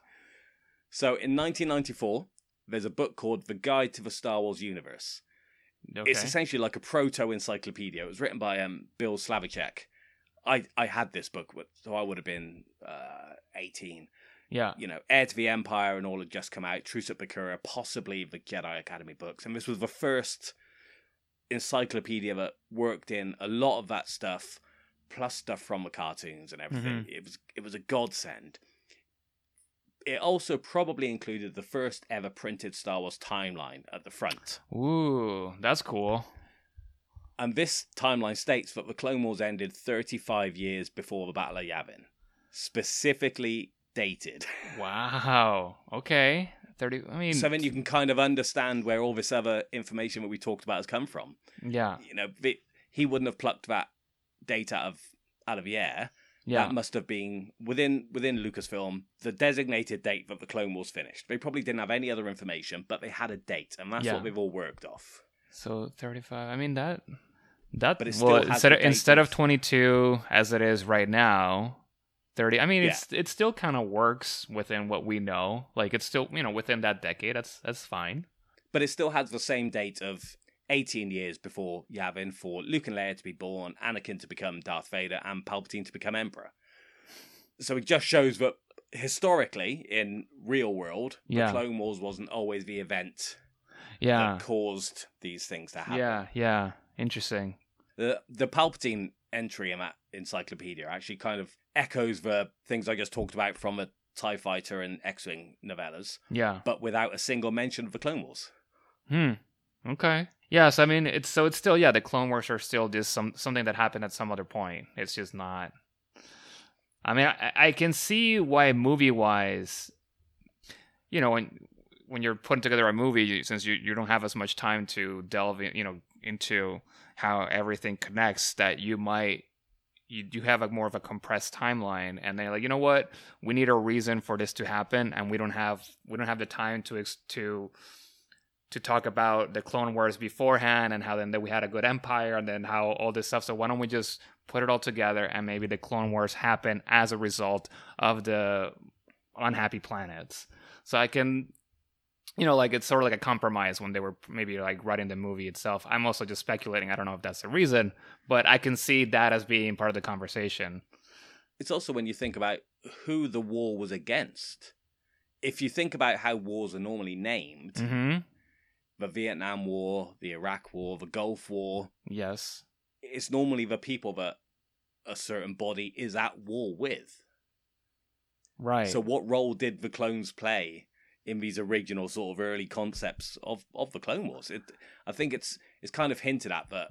So in 1994, there's a book called The Guide to the Star Wars Universe. Okay. It's essentially like a proto encyclopedia. It was written by um, Bill Slavicsek. I, I had this book, so I would have been uh, 18. yeah. You know, Heir to the Empire and all had just come out, Truce at Bakura, possibly the Jedi Academy books. And this was the first encyclopedia that worked in a lot of that stuff, plus stuff from the cartoons and everything. Mm-hmm. It was it was a godsend. It also probably included the first ever printed Star Wars timeline at the front. Ooh, that's cool. And this timeline states that the Clone Wars ended 35 years before the Battle of Yavin. Specifically dated. <laughs> Wow. Okay. Thirty. I mean. so then you can kind of understand where all this other information that we talked about has come from. Yeah. You know, he wouldn't have plucked that data out of out of the air. Yeah. That must have been within within Lucasfilm the designated date that the Clone Wars finished. They probably didn't have any other information, but they had a date, and that's Yeah. what they've all worked off. So thirty-five. I mean that. That. But well, instead of instead of of- twenty-two as it is right now. 30 i mean Yeah. it's it still kind of works within what we know like it's still you know within that decade that's that's fine but it still has the same date of 18 years before Yavin for Luke and Leia to be born, Anakin to become Darth Vader, and Palpatine to become Emperor. So it just shows that historically, in real world, Yeah. the Clone Wars wasn't always the event yeah that caused these things to happen. yeah yeah interesting The the Palpatine entry in that encyclopedia actually kind of echoes the things I just talked about from the TIE Fighter and X-Wing novellas, yeah but without a single mention of the Clone Wars. Hmm. Okay. Yes, I mean it's so it's still yeah the Clone Wars are still just some something that happened at some other point. It's just not. I mean, I, I can see why movie wise, you know, when when you're putting together a movie, since you you don't have as much time to delve in, you know, into how everything connects, that you might you you have a more of a compressed timeline, and they're like, you know what, we need a reason for this to happen, and we don't have we don't have the time to to to talk about the Clone Wars beforehand and how then that we had a good empire and then how all this stuff. So why don't we just put it all together and maybe the Clone Wars happen as a result of the unhappy planets. So I can, you know, like it's sort of like a compromise when they were maybe like writing the movie itself. I'm also just speculating. I don't know if that's the reason, but I can see that as being part of the conversation. It's also when you think about who the war was against. If you think about how wars are normally named, Mm-hmm. The Vietnam War, the Iraq War, the Gulf War, Yes. it's normally the people that a certain body is at war with. Right. So, what role did the clones play in these original sort of early concepts of, of the Clone Wars? It, I think it's it's kind of hinted at that,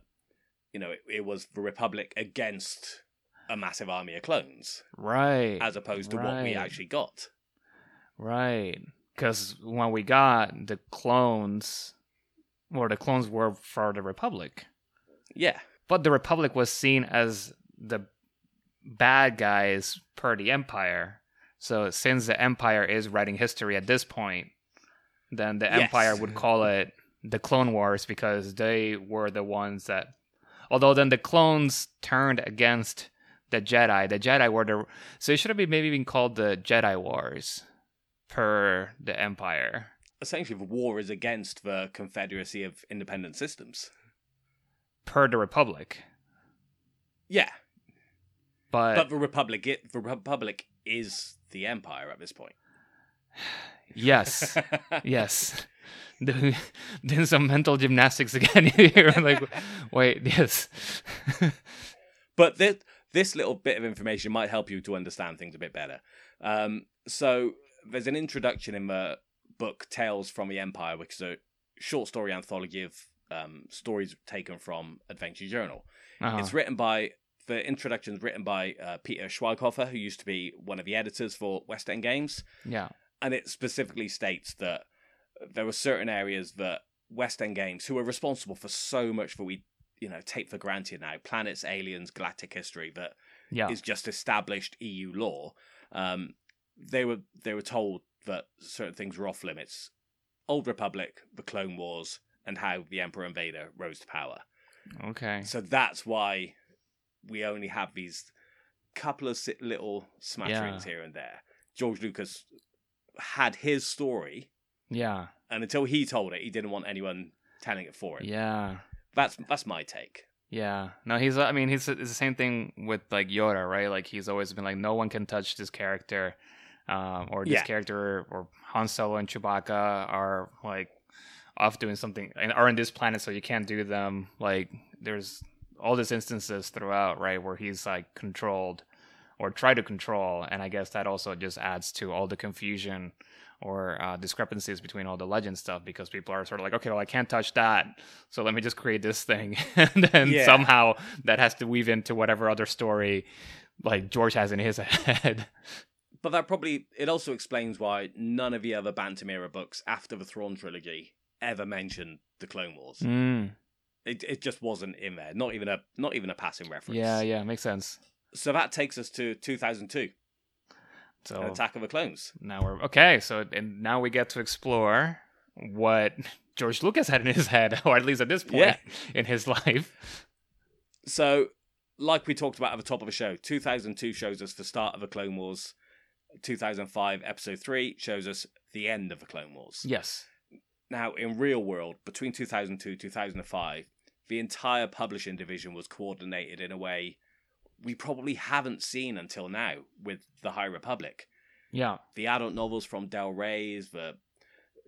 you know, it, it was the Republic against a massive army of clones, right. as opposed to what we actually got. Right. Because when we got the clones, or the clones were for the Republic. Yeah, But the Republic was seen as the bad guys per the Empire. So since the Empire is writing history at this point, then the Yes. Empire would call it the Clone Wars because they were the ones that. Although then the clones turned against the Jedi. The Jedi were the. So it should have been maybe been called the Jedi Wars per the Empire. essentially, the war is against the Confederacy of Independent Systems. Per the Republic. Yeah, but, But the Republic, it, the Republic is the Empire at this point. <sighs> yes, <laughs> yes. <laughs> Doing, doing some mental gymnastics again <laughs> here. like, wait, yes. But this, this little bit of information might help you to understand things a bit better. Um, so there's an introduction in the book Tales from the Empire, which is a short story anthology of um, stories taken from Adventure Journal. Uh-huh. It's written by the introduction is written by uh, Peter Schweighofer, who used to be one of the editors for West End Games, yeah. and it specifically states that there were certain areas that West End Games, who are responsible for so much that we you know take for granted now, planets, aliens, galactic history, that Yeah. is just established EU law. Um, they were they were told that certain things were off limits. Old Republic, the Clone Wars, and how the Emperor and Vader rose to power. Okay. So that's why we only have these couple of little smatterings Yeah. here and there. George Lucas had his story, Yeah. and until he told it, he didn't want anyone telling it for him. Yeah. That's that's my take. Yeah. No, he's. I mean, he's it's the same thing with like Yoda, right? Like he's always been like, no one can touch this character, um, or this Yeah. character, or Han Solo and Chewbacca are like off doing something and are on this planet, so you can't do them. Like there's all these instances throughout, right, where he's like controlled or try to control, and I guess that also just adds to all the confusion or uh, discrepancies between all the legend stuff because people are sort of like, okay, well, I can't touch that, so let me just create this thing, <laughs> and then Yeah. somehow that has to weave into whatever other story like George has in his <laughs> head. But that probably it also explains why none of the other Bantam era books after the Thrawn trilogy ever mentioned the Clone Wars. mm. It it just wasn't in there. Not even a not even a passing reference. Yeah, yeah, makes sense. So that takes us to 2002, So Attack of the Clones. now we're okay. So and now we get to explore what George Lucas had in his head, <laughs> or at least at this point Yeah. in his life. So, like we talked about at the top of the show, 2002 shows us the start of the Clone Wars. 2005 episode 3 shows us the end of the Clone Wars. Yes. Now, in real world, between 2002 2005, the entire publishing division was coordinated in a way we probably haven't seen until now with the High Republic. Yeah. The adult novels from Del Rey's, the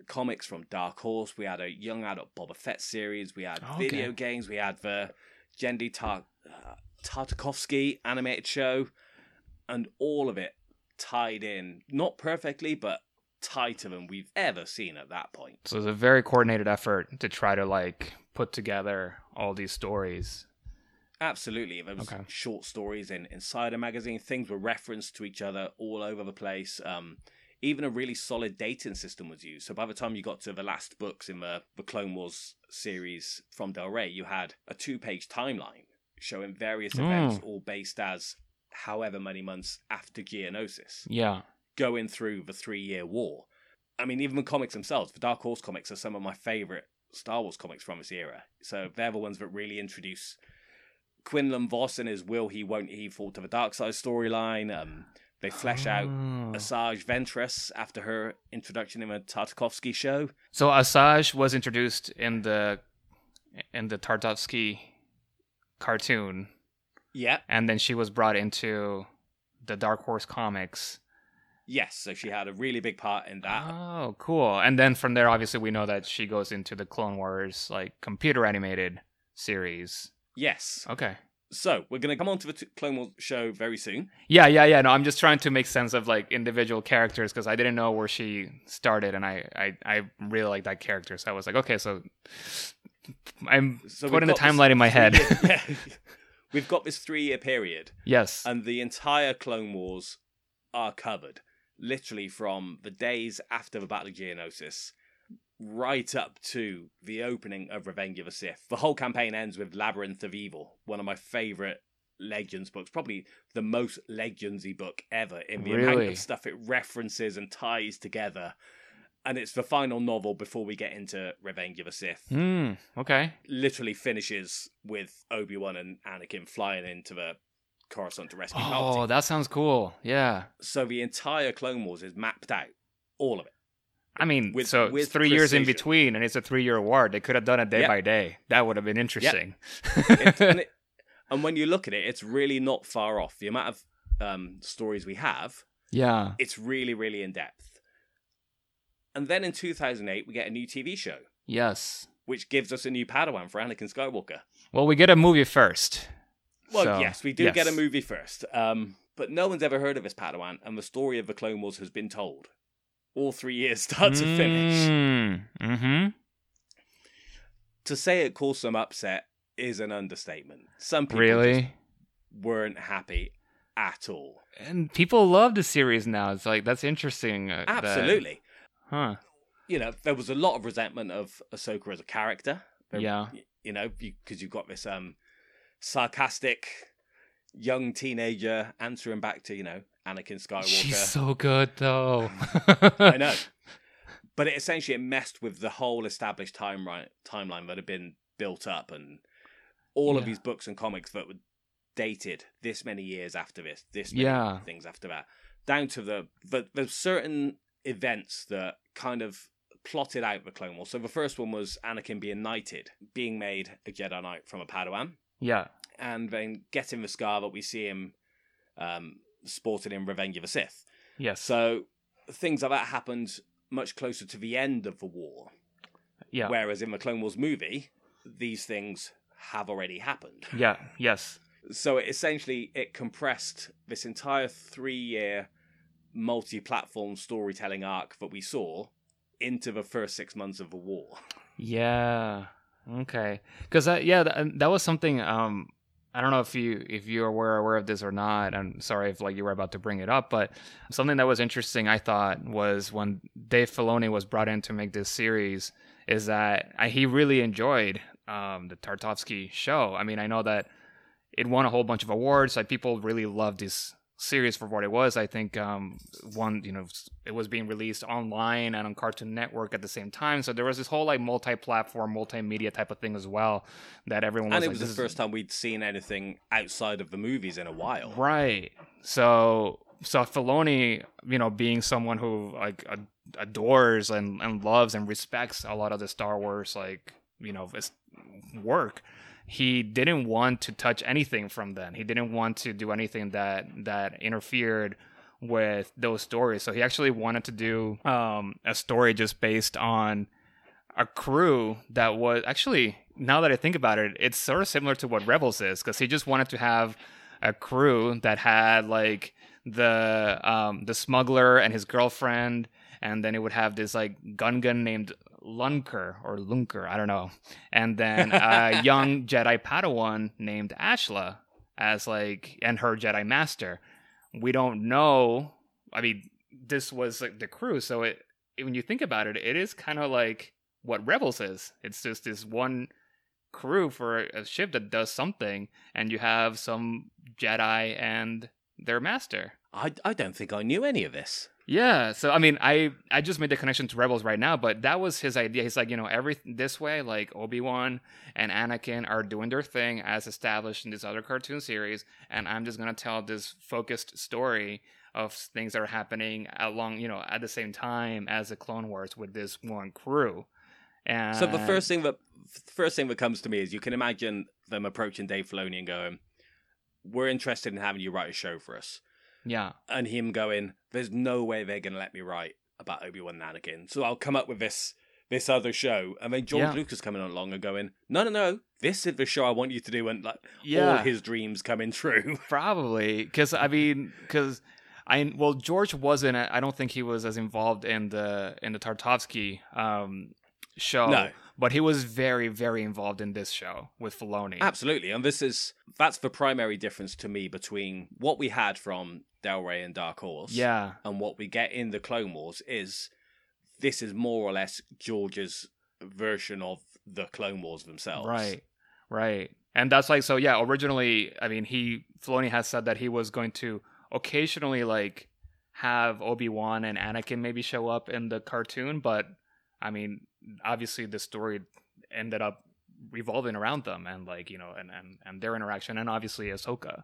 comics from Dark Horse, we had a young adult Boba Fett series, we had Okay. video games, we had the Genndy Tar- uh, Tartakovsky animated show, and all of it tied in, not perfectly, but tighter than we've ever seen at that point. So it's a very coordinated effort to try to like put together all these stories. Absolutely. There was Okay. short stories in Insider magazine. Things were referenced to each other all over the place. Um, even a really solid dating system was used. So by the time you got to the last books in the, the Clone Wars series from Del Rey, you had a two page timeline showing various Mm. events, all based as however many months after Geonosis, Yeah. going through the three year war. I mean, even the comics themselves, the Dark Horse comics are some of my favorite Star Wars comics from this era. So they're the ones that really introduce Quinlan Vos and his will he won't he fall to the dark side storyline. Um, they flesh out Oh. Asajj Ventress after her introduction in the Tartakovsky show. So Asajj was introduced in the in the Tartakovsky cartoon, Yeah, and then she was brought into the Dark Horse comics. yes. So she had a really big part in that. Oh, cool! And then from there, obviously, we know that she goes into the Clone Wars like computer animated series. Yes. Okay. So we're gonna come on to the t- Clone Wars show very soon. Yeah, yeah, yeah. No, I'm just trying to make sense of like individual characters because I didn't know where she started, and I, I, I really like that character. So I was like, okay, so I'm So putting the timeline in my <laughs> head. yeah. <laughs> <laughs> We've got this three-year period yes. and the entire Clone Wars are covered, literally from the days after the Battle of Geonosis right up to the opening of Revenge of the Sith. The whole campaign ends with Labyrinth of Evil, one of my favorite Legends books, probably the most Legendsy book ever in the amount of stuff it references and ties together. And it's the final novel before we get into Revenge of the Sith Hmm. Okay. literally finishes with Obi Wan and Anakin flying into the Coruscant to rescue Oh, Palpatine. that sounds cool. Yeah. So the entire Clone Wars is mapped out, all of it. I mean, With- so it's with three years in between, and it's a three-year war. They could have done it day Yeah. by day. That would have been interesting. It- <laughs> and, it, and when you look at it, it's really not far off. The amount of um, stories we have, yeah. it's really, really in depth. And then in 2008, we get a new TV show, Yes. which gives us a new Padawan for Anakin Skywalker. Well, we get a movie first. Well, So, yes, we do get a movie first. Um, but no one's ever heard of this Padawan, and the story of the Clone Wars has been told. All three years, <laughs> start to finish. Mm-hmm. To say it caused some upset is an understatement. Some people Really? weren't happy at all. And people love the series now. It's like that's interesting. uh, Absolutely. Huh. You know, there was a lot of resentment of Ahsoka as a character. There- Yeah. You know, because you've got this um, sarcastic young teenager answering back to, you know, Anakin Skywalker. She's so good though. <laughs> I know. <laughs> But it essentially it messed with the whole established timeline timeline that had been built up and all of these books and comics that were dated this many years after this, this many Yeah. things after that. Down to the the there's certain events that kind of plotted out the Clone Wars. So the first one was Anakin being knighted, being made a Jedi Knight from a Padawan, yeah. and then getting the scar that we see him um, sported in Revenge of the Sith. Yes. So things like that happened much closer to the end of the war. yeah. Whereas in the Clone Wars movie, these things have already happened. Yeah. Yes. So it essentially it compressed this entire three year multi-platform storytelling arc that we saw into the first six months of the war. Yeah. Okay. Because yeah, that, that was something. Um, I don't know if you if you were aware of this or not. I'm sorry if like you were about to bring it up, but something that was interesting I thought was when Dave Filoni was brought in to make this series is that I, he really enjoyed um, the Tartovsky show. I mean, I know that it won a whole bunch of awards. Like people really loved this series for what it was. I think um, one, you know, it was being released online and on Cartoon Network at the same time. So there was this whole like multi-platform, multimedia type of thing as well that everyone was and it like, was "This the is- first time we'd seen anything outside of the movies in a while. Right. So so Filoni, you know, being someone who like adores and, and loves and respects a lot of the Star Wars like, you know, work, he didn't want to touch anything from then. He didn't want to do anything that that interfered with those stories. So he actually wanted to do um, a story just based on a crew that was actually now that I think about it, it's sort of similar to what Rebels is because he just wanted to have a crew that had like the um, the smuggler and his girlfriend, and then it would have this like Gungan named Lunker or Lunker, I don't know, and <laughs> then a young Jedi Padawan named Ashla as like and her Jedi Master. We don't know. I mean, this was like the crew, so it when you think about it, it is kind of like what Rebels is. It's just this one crew for a ship that does something, and you have some Jedi and their master. I, I don't think I knew any of this. Yeah, so I mean, I I just made the connection to Rebels right now, but that was his idea. He's like, you know, every this way, like Obi Wan and Anakin are doing their thing as established in this other cartoon series, and I'm just gonna tell this focused story of things that are happening along, you know, at the same time as the Clone Wars with this one crew. And So the first thing that first thing that comes to me is you can imagine them approaching Dave Filoni and going, "We're interested in having you write a show for us," yeah, and him going, "There's no way they're going to let me write about Obi Wan and Anakin, so I'll come up with this this other show." And then George Yeah. Lucas coming along and going, "No, no, no, this is the show I want you to do," and like all Yeah. his dreams coming true. <laughs> Probably because I mean because I well George wasn't I don't think he was as involved in the in the Tartovsky um show No. But he was very very involved in this show with Filoni Absolutely, and this is that's the primary difference to me between what we had from Del Rey and Dark Horse. yeah and what we get in the Clone Wars is this is more or less George's version of the Clone Wars themselves. right right and that's like so yeah originally I mean he Filoni has said that he was going to occasionally like have Obi-Wan and Anakin maybe show up in the cartoon but I mean obviously the story ended up revolving around them and like you know and and, and their interaction and obviously Ahsoka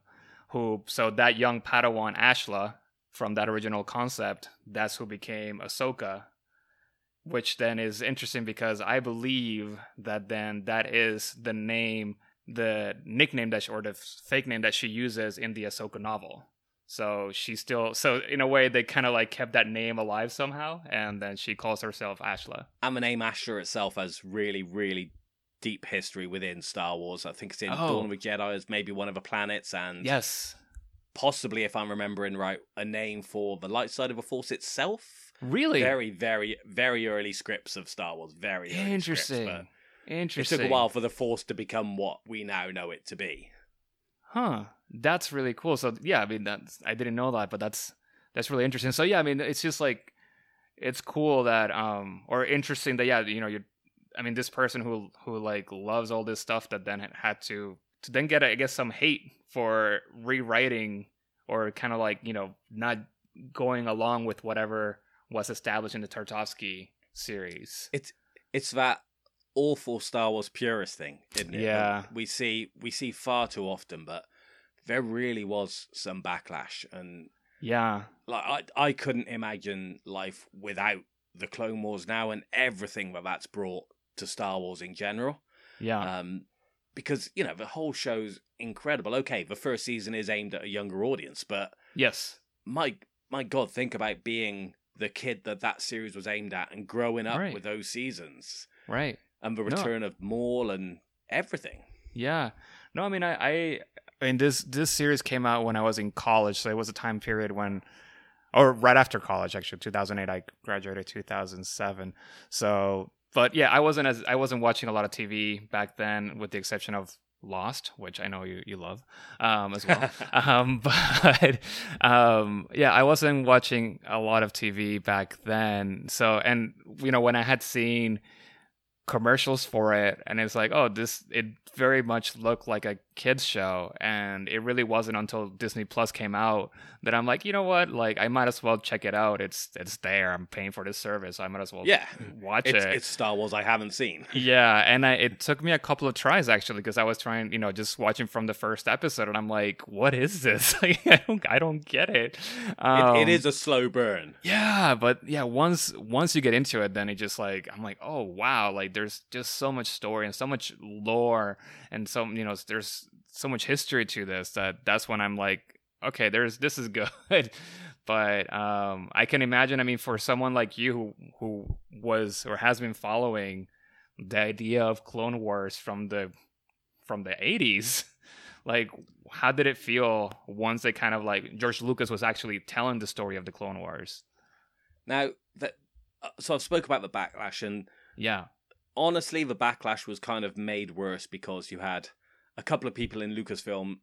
who so that young Padawan Ashla from that original concept that's who became Ahsoka which then is interesting because I believe that then that is the name the nickname that she, or the fake name that she uses in the Ahsoka novel. So she still so in a way they kind of like kept that name alive somehow, and then she calls herself Ashla. And the name Ashla itself has really, really deep history within Star Wars. I think it's in Oh. Dawn of the Jedi as maybe one of the planets, and Yes, possibly, if I'm remembering right, a name for the light side of the Force itself. really Very, very, very early scripts of Star Wars. Very early scripts, interesting. it took a while for the Force to become what we now know it to be. Huh. That's really cool. So yeah, I mean that's I didn't know that, but that's that's really interesting. So yeah, I mean it's just like it's cool that um or interesting that yeah, you know, you I mean this person who who like loves all this stuff that then had to to then get I guess some hate for rewriting or kind of like, you know, not going along with whatever was established in the Tartovsky series. It's it's that awful Star Wars purist thing, isn't it? Yeah. we see we see far too often, but there really was some backlash, and Yeah. like I I couldn't imagine life without the Clone Wars now and everything that that's brought to Star Wars in general. Yeah. Um, because you know the whole show's incredible. Okay, the first season is aimed at a younger audience, but yes. my my god, think about being the kid that that series was aimed at and growing up Right. with those seasons Right. And the No. return of Maul and everything. Yeah. No, I mean, I, I, I mean, this this series came out when I was in college, so it was a time period when, or right after college, actually, 2008. I graduated 2007. So, but yeah, I wasn't as I wasn't watching a lot of TV back then, with the exception of Lost, which I know you you love um, as well. <laughs> um, <laughs> but um, yeah, I wasn't watching a lot of TV back then. So, and you know, when I had seen commercials for it and it's like oh this it very much looked like a kids show and it really wasn't until disney plus came out that i'm like you know what like i might as well check it out it's it's there i'm paying for this service i might as well Yeah, watch it's, it it's Star Wars I haven't seen. <laughs> yeah, and I, it took me a couple of tries actually because I was trying, you know, just watching from the first episode, and I'm like, "What is this? <laughs> Like, I don't, I don't get it." Um, it, it is a slow burn. yeah, but yeah, once once you get into it, then it just like I'm like, "Oh wow!" Like, there's just so much story and so much lore, and so you know, there's so much history to this that that's when I'm like, "Okay, there's this is <laughs> good." but um, I can imagine. I mean, for someone like you who who was or has been following the idea of Clone Wars from the from the 80s, <laughs> like how did it feel once they kind of like George Lucas was actually telling the story of the Clone Wars? Now that uh, so I've spoke about the backlash and Yeah, honestly the backlash was kind of made worse because you had a couple of people in Lucasfilm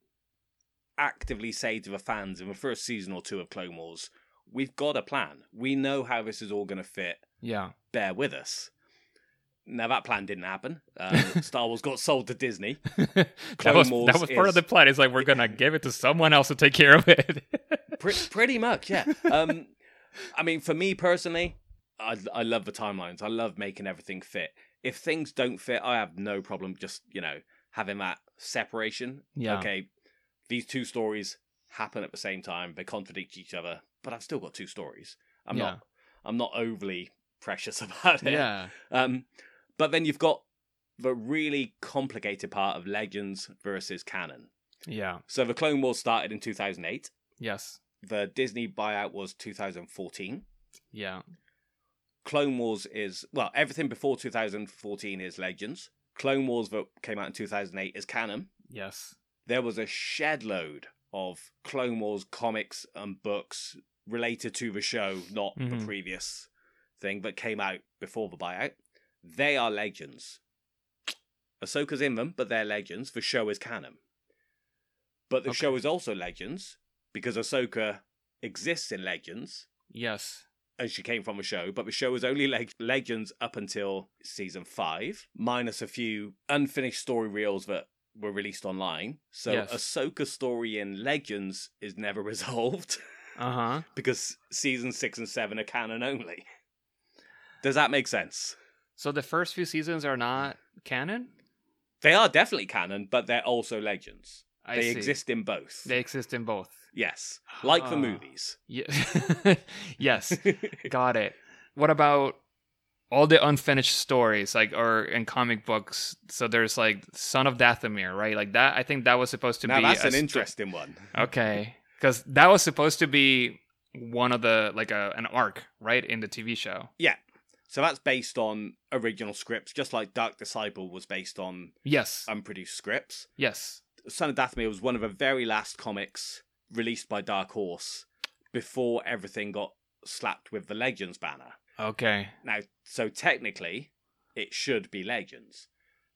actively say to the fans in the first season or two of Clone Wars, "We've got a plan. We know how this is all going to fit. yeah, Bear with us." Now that plan didn't happen. Uh, <laughs> Star Wars got sold to Disney. <laughs> that Clone was Wars that was part is- of the plan. It's like we're gonna give it to someone else to take care of it. <laughs> Pre- pretty much, yeah. Um, I mean, for me personally, I I love the timelines. I love making everything fit. If things don't fit, I have no problem just you know having that separation. Yeah. Okay, these two stories happen at the same time. They contradict each other, but I've still got two stories. I'm Yeah. not I'm not overly <laughs> precious about it. yeah, Um, but then you've got the really complicated part of legends versus canon. yeah, So the Clone Wars started in 2008 yes, the Disney buyout was 2014. yeah, Clone Wars is well, everything before 2014 is Legends. Clone Wars that came out in 2008 is canon. yes, There was a shed load of Clone Wars comics and books related to the show, not Mhm. the previous thing, but came out before the buyout. They are legends. Ahsoka's in them, but they're legends. The show is canon. But the Okay. show is also legends because Ahsoka exists in Legends yes, and she came from a show, but the show was only leg- Legends up until season five, minus a few unfinished story reels that were released online. So Yes. Ahsoka's story in Legends is never <laughs> resolved uh huh. because season six and seven are canon only. Does that make sense? So the first few seasons are not canon. They are definitely canon, but they're also Legends. I they see. exist in both. They exist in both. Yes, like the Ah. movies. Yeah. <laughs> yes. <laughs> Got it. What about all the unfinished stories, like or in comic books. So there's like Son of Dathomir, right? Like that. I think that was supposed to Now be that's an sto- interesting one. Okay, because that was supposed to be one of the like a an arc, right, in the TV show. Yeah. So that's based on original scripts, just like Dark Disciple was based on Yes. unproduced scripts. yes. Son of Dathomir was one of the very last comics released by Dark Horse before everything got slapped with the Legends banner. Okay. Now, so technically, it should be Legends,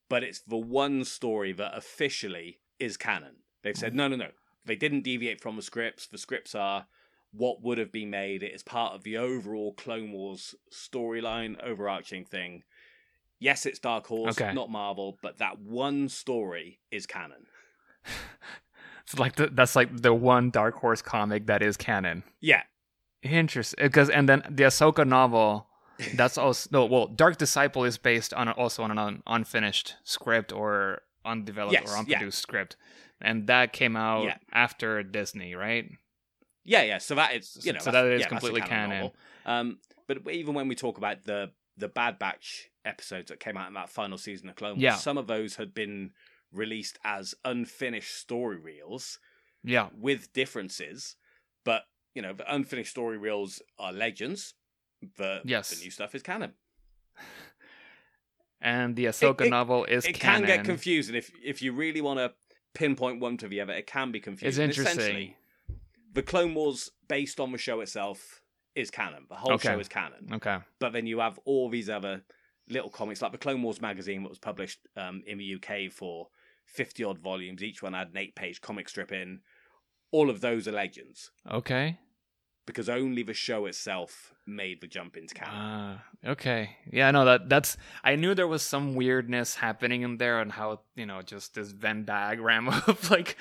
but it's the one story that officially is canon. They've said, no, no, no. They didn't deviate from the scripts. The scripts are what would have been made. It is part of the overall Clone Wars storyline, overarching thing. Yes, it's Dark Horse, Okay. not Marvel, but that one story is canon. It's like the, that's like the one Dark Horse comic that is canon. Yeah, Interesting. Because and then the Ahsoka novel, <laughs> that's also no. Well, Dark Disciple is based on also on an un, unfinished script or undeveloped Yes, or yeah. unproduced script, and that came out Yeah. after Disney, right? Yeah, yeah. So that is you know so that's- yeah, completely canon. Um, but even when we talk about the the Bad Batch episodes that came out in that final season of Clone Wars, Yeah. some of those had been released as unfinished story reels Yeah. with differences. But you know, the unfinished story reels are legends. The Yes. the new stuff is canon. <laughs> And the Ahsoka it- novel is it canon. can get confusing if if you really want to pinpoint one to the other. It can be confusing. It's interesting. Essentially, the Clone Wars based on the show itself is canon. The whole Okay. show is canon. Okay. but then you have all these other little comics like the Clone Wars magazine that was published um, in the UK for 50 odd volumes. Each one had an eight page comic strip in. All of those are legends Okay. because only the show itself made the jump into canon. Ah, okay. Yeah, no, that that's. I knew there was some weirdness happening in there, and how you know just this Venn diagram <laughs> of like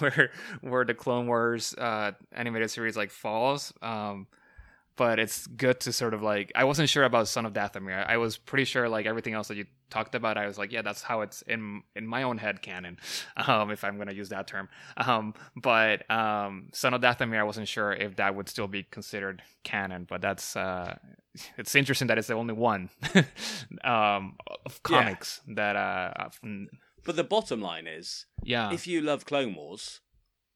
where where the Clone Wars uh, animated series like falls. Um, but it's good to sort of like. I wasn't sure about Son of Dathomir. I was pretty sure like everything else that you talked about. I was like, yeah, that's how it's in in my own head canon, <laughs> um, if I'm gonna use that term. Um, but um, Son of Dathomir, I wasn't sure if that would still be considered canon. But that's uh, <laughs> it's interesting that it's the only one <laughs> um, of Yeah. comics that uh, But the bottom line is yeah if you love Clone Wars,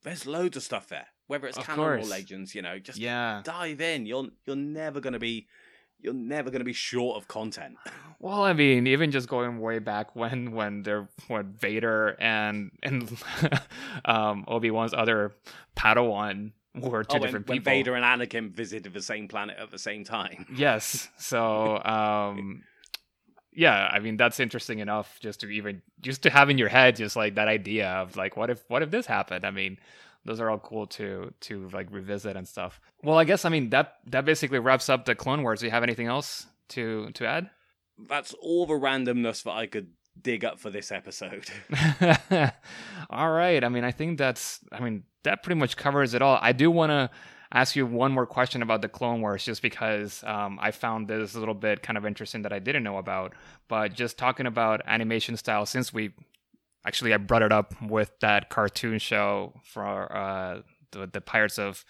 there's loads of stuff there. Whether it's Of canon or legends, you know, just yeah. dive in. You're you're never gonna be you're never gonna be short of content. Well, I mean, even just going way back when when there when Vader and and <laughs> um, Obi Wan's other Padawan were two Oh, when, different when people. Vader and Anakin visited the same planet at the same time. <laughs> Yes. So, um, yeah, I mean that's interesting enough just to even just to have in your head just like that idea of like what if what if this happened? I mean, those are all cool to to like revisit and stuff. Well, I guess I mean that that basically wraps up the Clone Wars. Do you have anything else to to add? That's all the randomness that I could dig up for this episode. <laughs> all right. I mean, I think that's. I mean, that pretty much covers it all. I do want to ask you one more question about the Clone Wars, just because um, I found this a little bit kind of interesting that I didn't know about. But just talking about animation style, since we actually I brought it up with that cartoon show for uh, the the Pirates of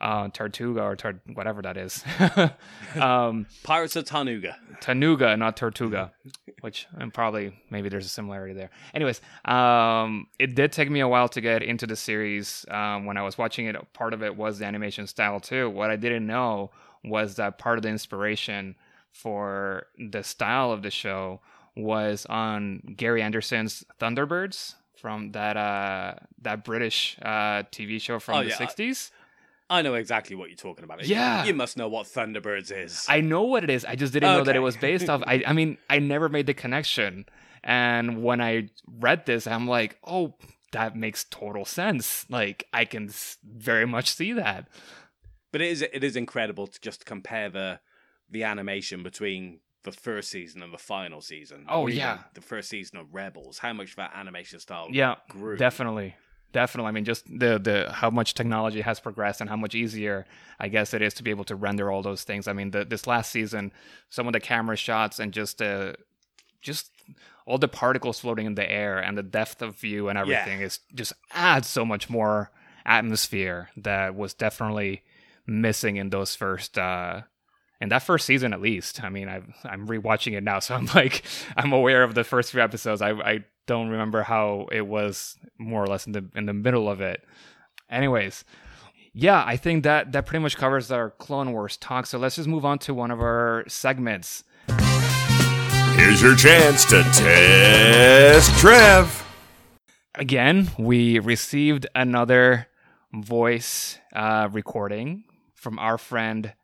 uh, Tortuga or Tar- whatever that is. <laughs> um, Pirates of Tarnoonga. Tarnoonga, not Tortuga, which and probably maybe there's a similarity there. Anyways, um, it did take me a while to get into the series. Um, when I was watching it, part of it was the animation style too. What I didn't know was that part of the inspiration for the style of the show was on Gary Anderson's Thunderbirds from that uh, that British uh, TV show from Oh, the yeah. '60s. I know exactly what you're talking about. Yeah. You must know what Thunderbirds is. I know what it is. I just didn't know that it was based off. I, I mean, I never made the connection. And when I read this, I'm like, oh, that makes total sense. Like, I can very much see that. But it is it is incredible to just compare the the animation between the first season and the final season. Oh, yeah. the first season of Rebels. How much that animation style Yeah, grew. definitely. Definitely. I mean, just the the how much technology has progressed and how much easier I guess it is to be able to render all those things. I mean, the, this last season, some of the camera shots and just uh, just all the particles floating in the air and the depth of view and everything is just adds so much more atmosphere that was definitely missing in those first uh, in that first season at least. I mean, I'm I'm rewatching it now, so I'm <laughs> like I'm aware of the first few episodes. I I don't remember how it was more or less in the in the middle of it. Anyways, yeah, I think that that pretty much covers our Clone Wars talk. So let's just move on to one of our segments. Here's your chance to test Trev. Again, we received another voice uh, recording from our friend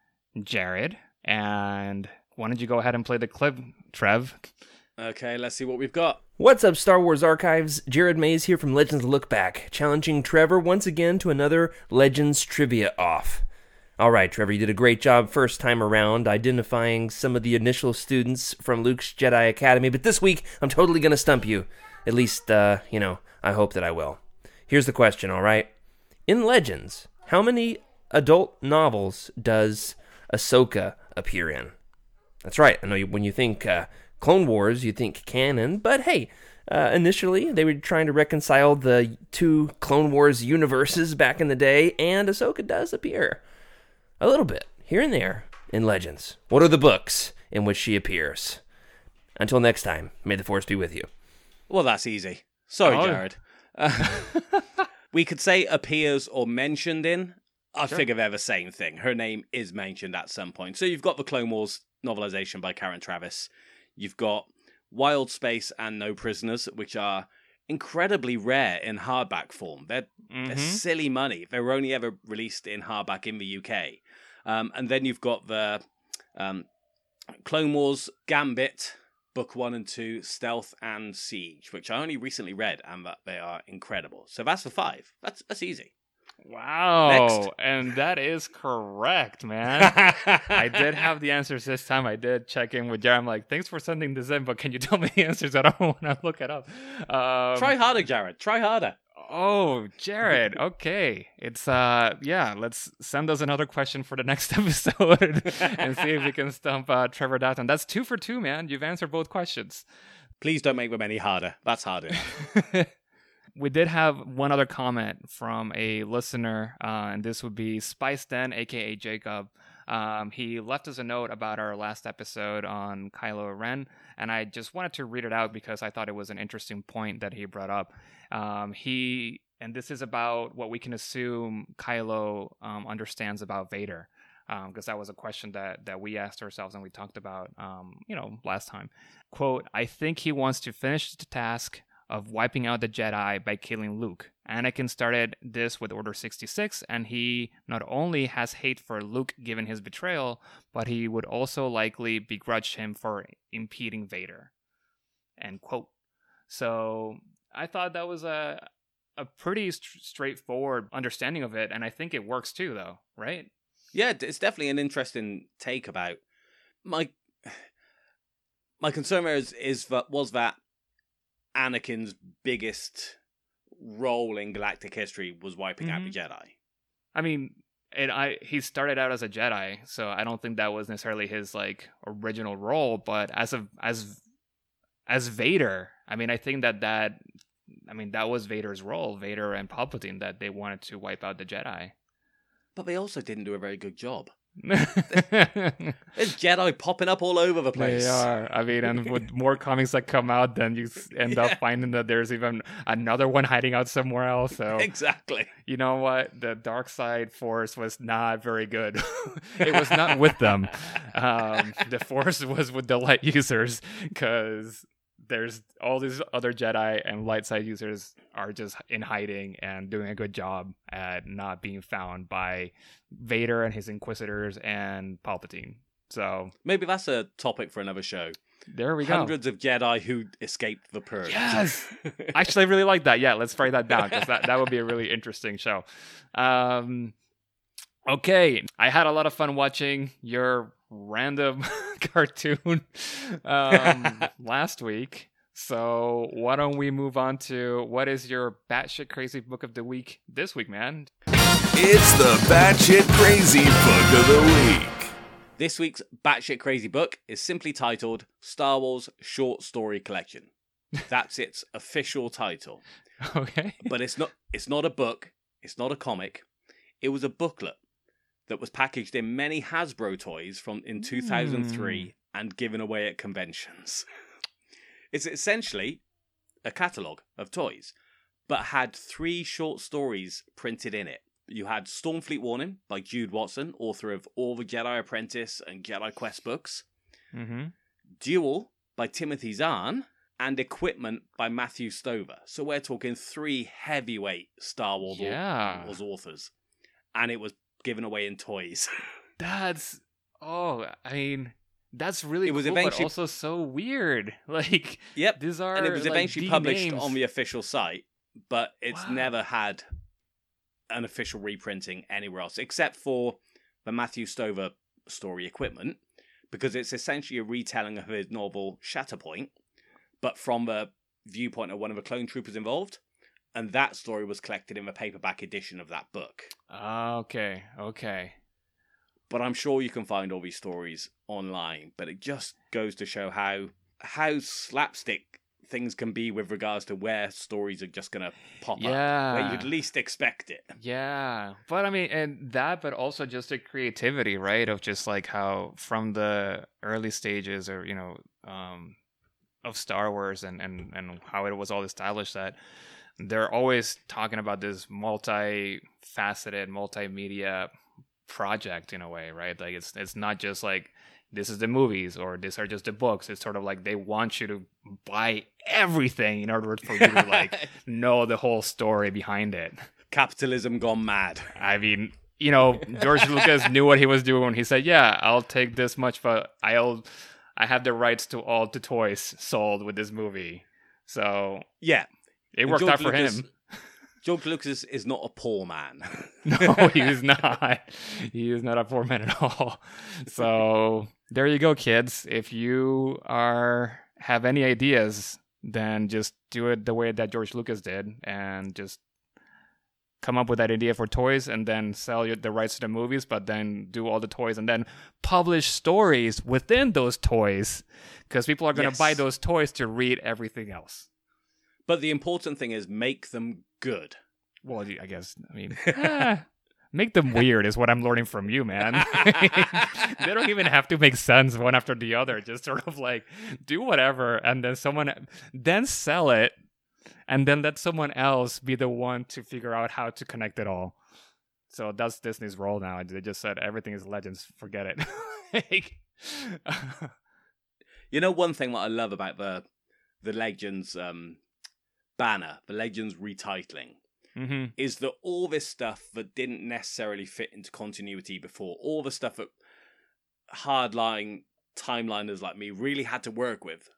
Jared. And why don't you go ahead and play the clip, Trev? Okay, let's see what we've got. What's up, Star Wars Archives? Jared Mays here from Legends Look Back, challenging Trevor once again to another Legends Trivia Off. Alright, Trevor, you did a great job first time around identifying some of the initial students from Luke's Jedi Academy, but this week I'm totally gonna stump you. At least, uh, you know, I hope that I will. Here's the question, alright? In Legends, how many adult novels does Ahsoka appear in? That's right. I know you, when you think uh, Clone Wars, you think canon, but hey, uh, initially they were trying to reconcile the two Clone Wars universes back in the day, and Ahsoka does appear a little bit here and there in Legends. What are the books in which she appears? Until next time, may the Force be with you. Well, that's easy. Sorry, Oh. Jared. Uh, <laughs> we could say appears or mentioned in. I figure they're the same thing. Her name is mentioned at some point. So you've got the Clone Wars novelization by Karen Traviss. You've got Wild Space and No Prisoners, which are incredibly rare in hardback form. They're, they're Mhm. silly money. They were only ever released in hardback in the UK. Um, and then you've got the um, Clone Wars Gambit, book one and two, Stealth and Siege, which I only recently read, and that they are incredible. So that's the five. That's that's easy. Wow. Next. And that is correct, man. <laughs> I did have the answers this time. I did check in with Jared. I'm like, thanks for sending this in, but can you tell me the answers? I don't <laughs> want to look it up. Um, Try harder, Jared. Try harder. Oh, Jared. <laughs> Okay. It's uh yeah, let's send us another question for the next episode and see if we can stump uh, Trevor Datton. That's two for two, man. You've answered both questions. Please don't make them any harder. That's hard enough. We did have one other comment from a listener, uh, and this would be Spice Den, aka Jacob. Um, he left us a note about our last episode on Kylo Ren, and I just wanted to read it out because I thought it was an interesting point that he brought up. Um, he, and this is about what we can assume Kylo um, understands about Vader, because that was a question that that we asked ourselves and we talked about, um, you know, last time. Quote: I think he wants to finish the task of wiping out the Jedi by killing Luke. Anakin started this with Order 66, and he not only has hate for Luke given his betrayal, but he would also likely begrudge him for impeding Vader. End quote. So I thought that was a a pretty st- straightforward understanding of it, and I think it works too, though, right? yeah, it's definitely an interesting take about my <sighs> my concern is is that was that Anakin's biggest role in galactic history was wiping out the mm-hmm. Jedi. I mean, and I he started out as a Jedi, so I don't think that was necessarily his like original role. But as a as as Vader, I mean, I think that that I mean that was Vader's role, Vader and Palpatine, that they wanted to wipe out the Jedi. But they also didn't do a very good job. <laughs> There's Jedi popping up all over the place. They are. I mean, and with <laughs> more comics that come out, then you end Yeah. up finding that there's even another one hiding out somewhere else. So Exactly. you know what? The dark side force was not very good. <laughs> it was not with them. Um, the force was with the light users because there's all these other Jedi and light side users are just in hiding and doing a good job at not being found by Vader and his Inquisitors and Palpatine. So Maybe that's a topic for another show. there we go. Hundreds of Jedi who escaped the purge. Yes. <laughs> Actually, I really like that. Yeah, let's write that down because that, that would be a really interesting show. Um, okay, I had a lot of fun watching your random <laughs> cartoon um, <laughs> last week. So why don't we move on to what is your batshit crazy book of the week this week, man? It's the batshit crazy book of the week. This week's batshit crazy book is simply titled Star Wars Short Story Collection. <laughs> That's its official title. Okay. But it's not it's not a book, it's not a comic. It was a booklet that was packaged in many Hasbro toys from in 2003 Hmm. and given away at conventions. <laughs> it's essentially a catalogue of toys, but had three short stories printed in it. You had Stormfleet Warning by Jude Watson, author of all the Jedi Apprentice and Jedi Quest books. Mm-hmm. Duel by Timothy Zahn, and Equipment by Matthew Stover. So we're talking three heavyweight Star Wars, Yeah. Wars authors. And it was given away in toys. <laughs> That's oh, I mean, that's really It was cool, eventually- also so weird. <laughs> Like yep. these are And it was eventually D published names. on the official site, but it's Wow. never had an official reprinting anywhere else, except for the Matthew Stover story Equipment, because it's essentially a retelling of his novel Shatterpoint, but from the viewpoint of one of the clone troopers involved. And that story was collected in the paperback edition of that book. Okay, okay. But I'm sure you can find all these stories online. But it just goes to show how how slapstick things can be with regards to where stories are just gonna pop up where you'd least expect it. Yeah, but I mean, and that, but also just the creativity, right? Of just like how from the early stages, or you know, um, of Star Wars, and and and how it was all established that they're always talking about this multi-faceted, multimedia project in a way, right? Like it's it's not just like this is the movies or these are just the books. It's sort of like they want you to buy everything in order for you to like <laughs> know the whole story behind it. Capitalism gone mad. I mean, you know, George Lucas <laughs> knew what he was doing when he said, "Yeah, I'll take this much, but I'll I have the rights to all the toys sold with this movie." So Yeah. It worked out for Lucas- him. George Lucas is not a poor man. <laughs> No, he is <laughs> not. He is not a poor man at all. So there you go, kids. If you are have any ideas, then just do it the way that George Lucas did, and just come up with that idea for toys, and then sell your, the rights to the movies. But then do all the toys, and then publish stories within those toys, because people are going to Yes. buy those toys to read everything else. But the important thing is make them good. Well, I guess I mean, <laughs> eh, make them weird is what I'm learning from you, man. <laughs> <laughs> they don't even have to make sense one after the other. Just sort of like do whatever, and then someone then sell it, and then let someone else be the one to figure out how to connect it all. So that's Disney's role now. They just said everything is legends. Forget it. Like- You know one thing that I love about the the Legends um, banner, the Legends retitling, Mhm. is that all this stuff that didn't necessarily fit into continuity before, all the stuff that hardline timeliners like me really had to work with,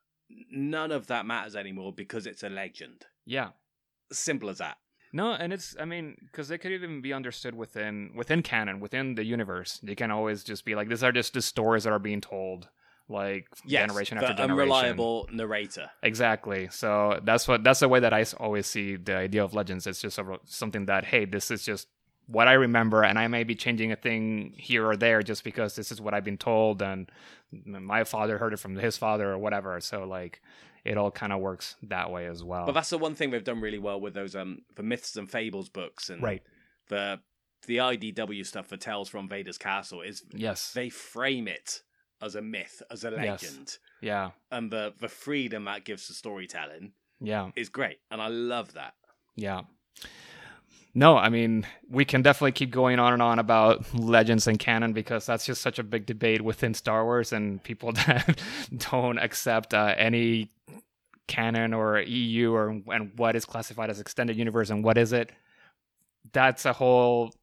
none of that matters anymore because it's a legend. Yeah. Simple as that. No, and it's I mean because they could even be understood within within canon, within the universe. They can always just be like, these are just the stories that are being told, like Yes, generation after generation. unreliable narrator. Exactly. So that's what that's the way that I always see the idea of legends. It's just a, something that hey, this is just what I remember, and I may be changing a thing here or there just because this is what I've been told, and my father heard it from his father or whatever. So like, it all kind of works that way as well. But that's the one thing they've done really well with those um the myths and fables books and right. the the IDW stuff for Tales from Vader's Castle is Yes. they frame it as a myth, as a Yes. legend, yeah. and the the freedom that gives to storytelling Yeah. is great, and I love that. Yeah. No, I mean, we can definitely keep going on and on about legends and canon because that's just such a big debate within Star Wars and people <laughs> that don't accept uh, any canon or EU or and what is classified as extended universe and what is it. That's a whole,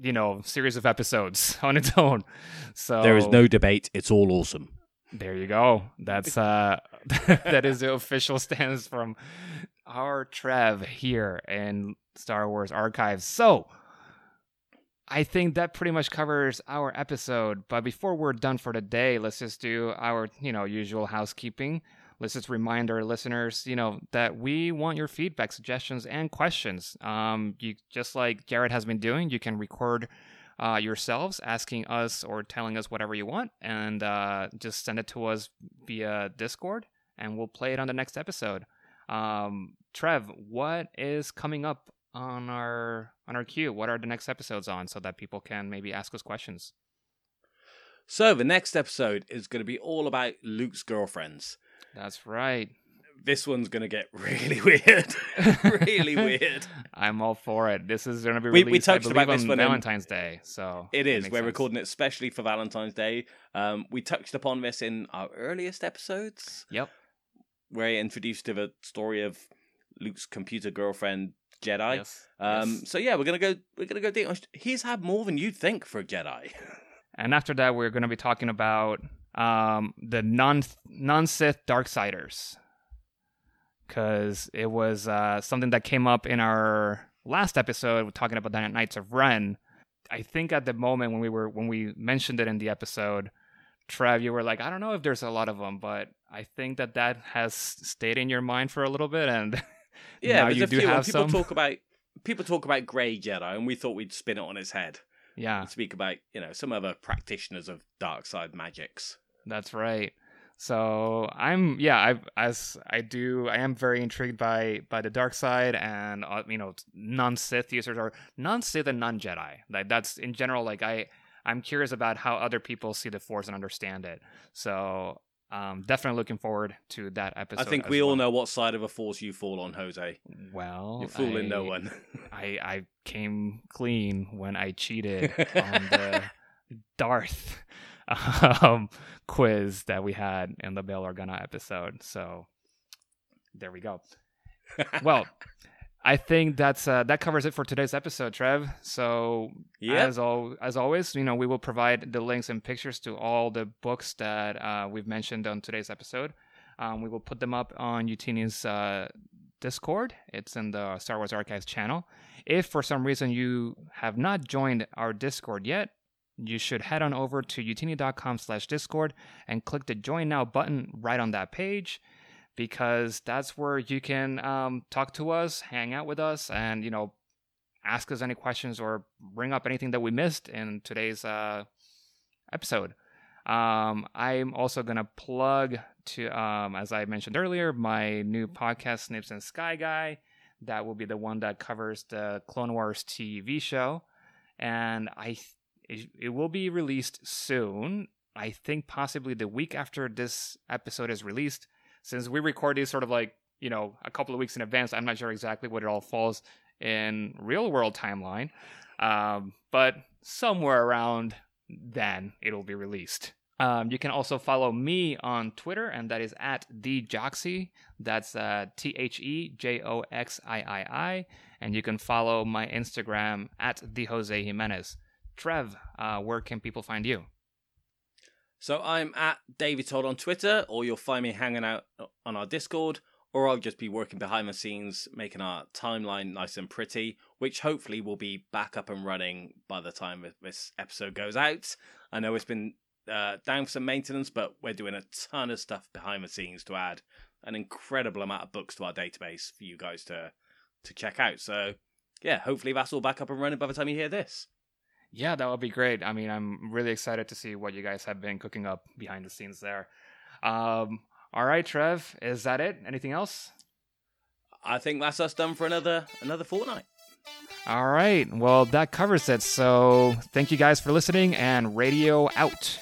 you know, series of episodes <laughs> on its own. So there is no debate; it's all awesome. there you go. That's uh <laughs> that is the official <laughs> stance from our Trev here in Star Wars Archives. So I think that pretty much covers our episode. But before we're done for the day, let's just do our, you know, usual housekeeping. Let's just remind our listeners, you know, that we want your feedback, suggestions, and questions. Um, you just like Jared has been doing, you can record uh, yourselves asking us or telling us whatever you want and uh, just send it to us via Discord and we'll play it on the next episode. Um, Trev, what is coming up on our on our queue? What are the next episodes on so that people can maybe ask us questions? So the next episode is going to be all about Luke's girlfriends. That's right. This one's going to get <laughs> really weird, <laughs> really weird. I'm all for it. This is going to be We- released, we I touched about this on one in- Valentine's Day. So It is. We're sense. recording it especially for Valentine's Day. Um, we touched upon this in our earliest episodes, Yep. where I introduced to the story of Luke's computer girlfriend Jedi. Yes. Um, yes. So yeah, we're gonna go. We're gonna go deep. He's had more than you'd think for a Jedi. <laughs> And after that, we're going to be talking about um, the non non Sith Darksiders, because it was uh, something that came up in our last episode talking about the Knights of Ren. I think at the moment when we were when we mentioned it in the episode, Trev, you were like, I don't know if there's a lot of them, but I think that that has stayed in your mind for a little bit, and Yeah, <laughs> now you do few. have people some. talk about people talk about Grey Jedi, and we thought we'd spin it on its head yeah, speak about you know some other practitioners of dark side magics. That's right. So I'm yeah, I as I do I am very intrigued by by the dark side and uh, you know non Sith users or non Sith and non Jedi. Like that's in general like I I'm curious about how other people see the Force and understand it. So um definitely looking forward to that episode. I think we all know what side of a force you fall on, Jose. Well, You're fooling no one. <laughs> I I came clean when I cheated <laughs> on the Darth <laughs> um, quiz that we had in the Bail Organa episode. So there we go. Well, I think that's uh, that covers it for today's episode, Trev. So as al- as always, you know, we will provide the links and pictures to all the books that uh, we've mentioned on today's episode. Um, we will put them up on Utini's uh, Discord. It's in the Star Wars Archives channel. If for some reason you have not joined our Discord yet, you should head on over to utini.com slash discord and click the join now button right on that page because that's where you can um, talk to us hang out with us and you know ask us any questions or bring up anything that we missed in today's uh, episode um, i'm also to plug to um, as i mentioned earlier my new podcast snips and sky guy that will be the one that covers the clone wars tv show and i it, it will be released soon. I think possibly the week after this episode is released. Since we record these sort of like, you know, a couple of weeks in advance, I'm not sure exactly what it all falls in real world timeline. Um, but somewhere around then it'll be released. Um, you can also follow me on Twitter, and that is at the Joxy. That's uh, T H E J O X I I I. And you can follow my Instagram at the Jose Jimenez. Trev, uh, where can people find you? So I'm at David Todd on Twitter, or you'll find me hanging out on our Discord, or I'll just be working behind the scenes making our timeline nice and pretty, which hopefully will be back up and running by the time this episode goes out. I know it's been uh, down for some maintenance, but we're doing a ton of stuff behind the scenes to add an incredible amount of books to our database for you guys to to check out. So yeah, hopefully that's all back up and running by the time you hear this. Yeah, that would be great. I mean, I'm really excited to see what you guys have been cooking up behind the scenes there. Um, all right, Trev, is that it? Anything else? I think that's us done for another another fortnight. All right. Well, that covers it. So thank you guys for listening and radio out.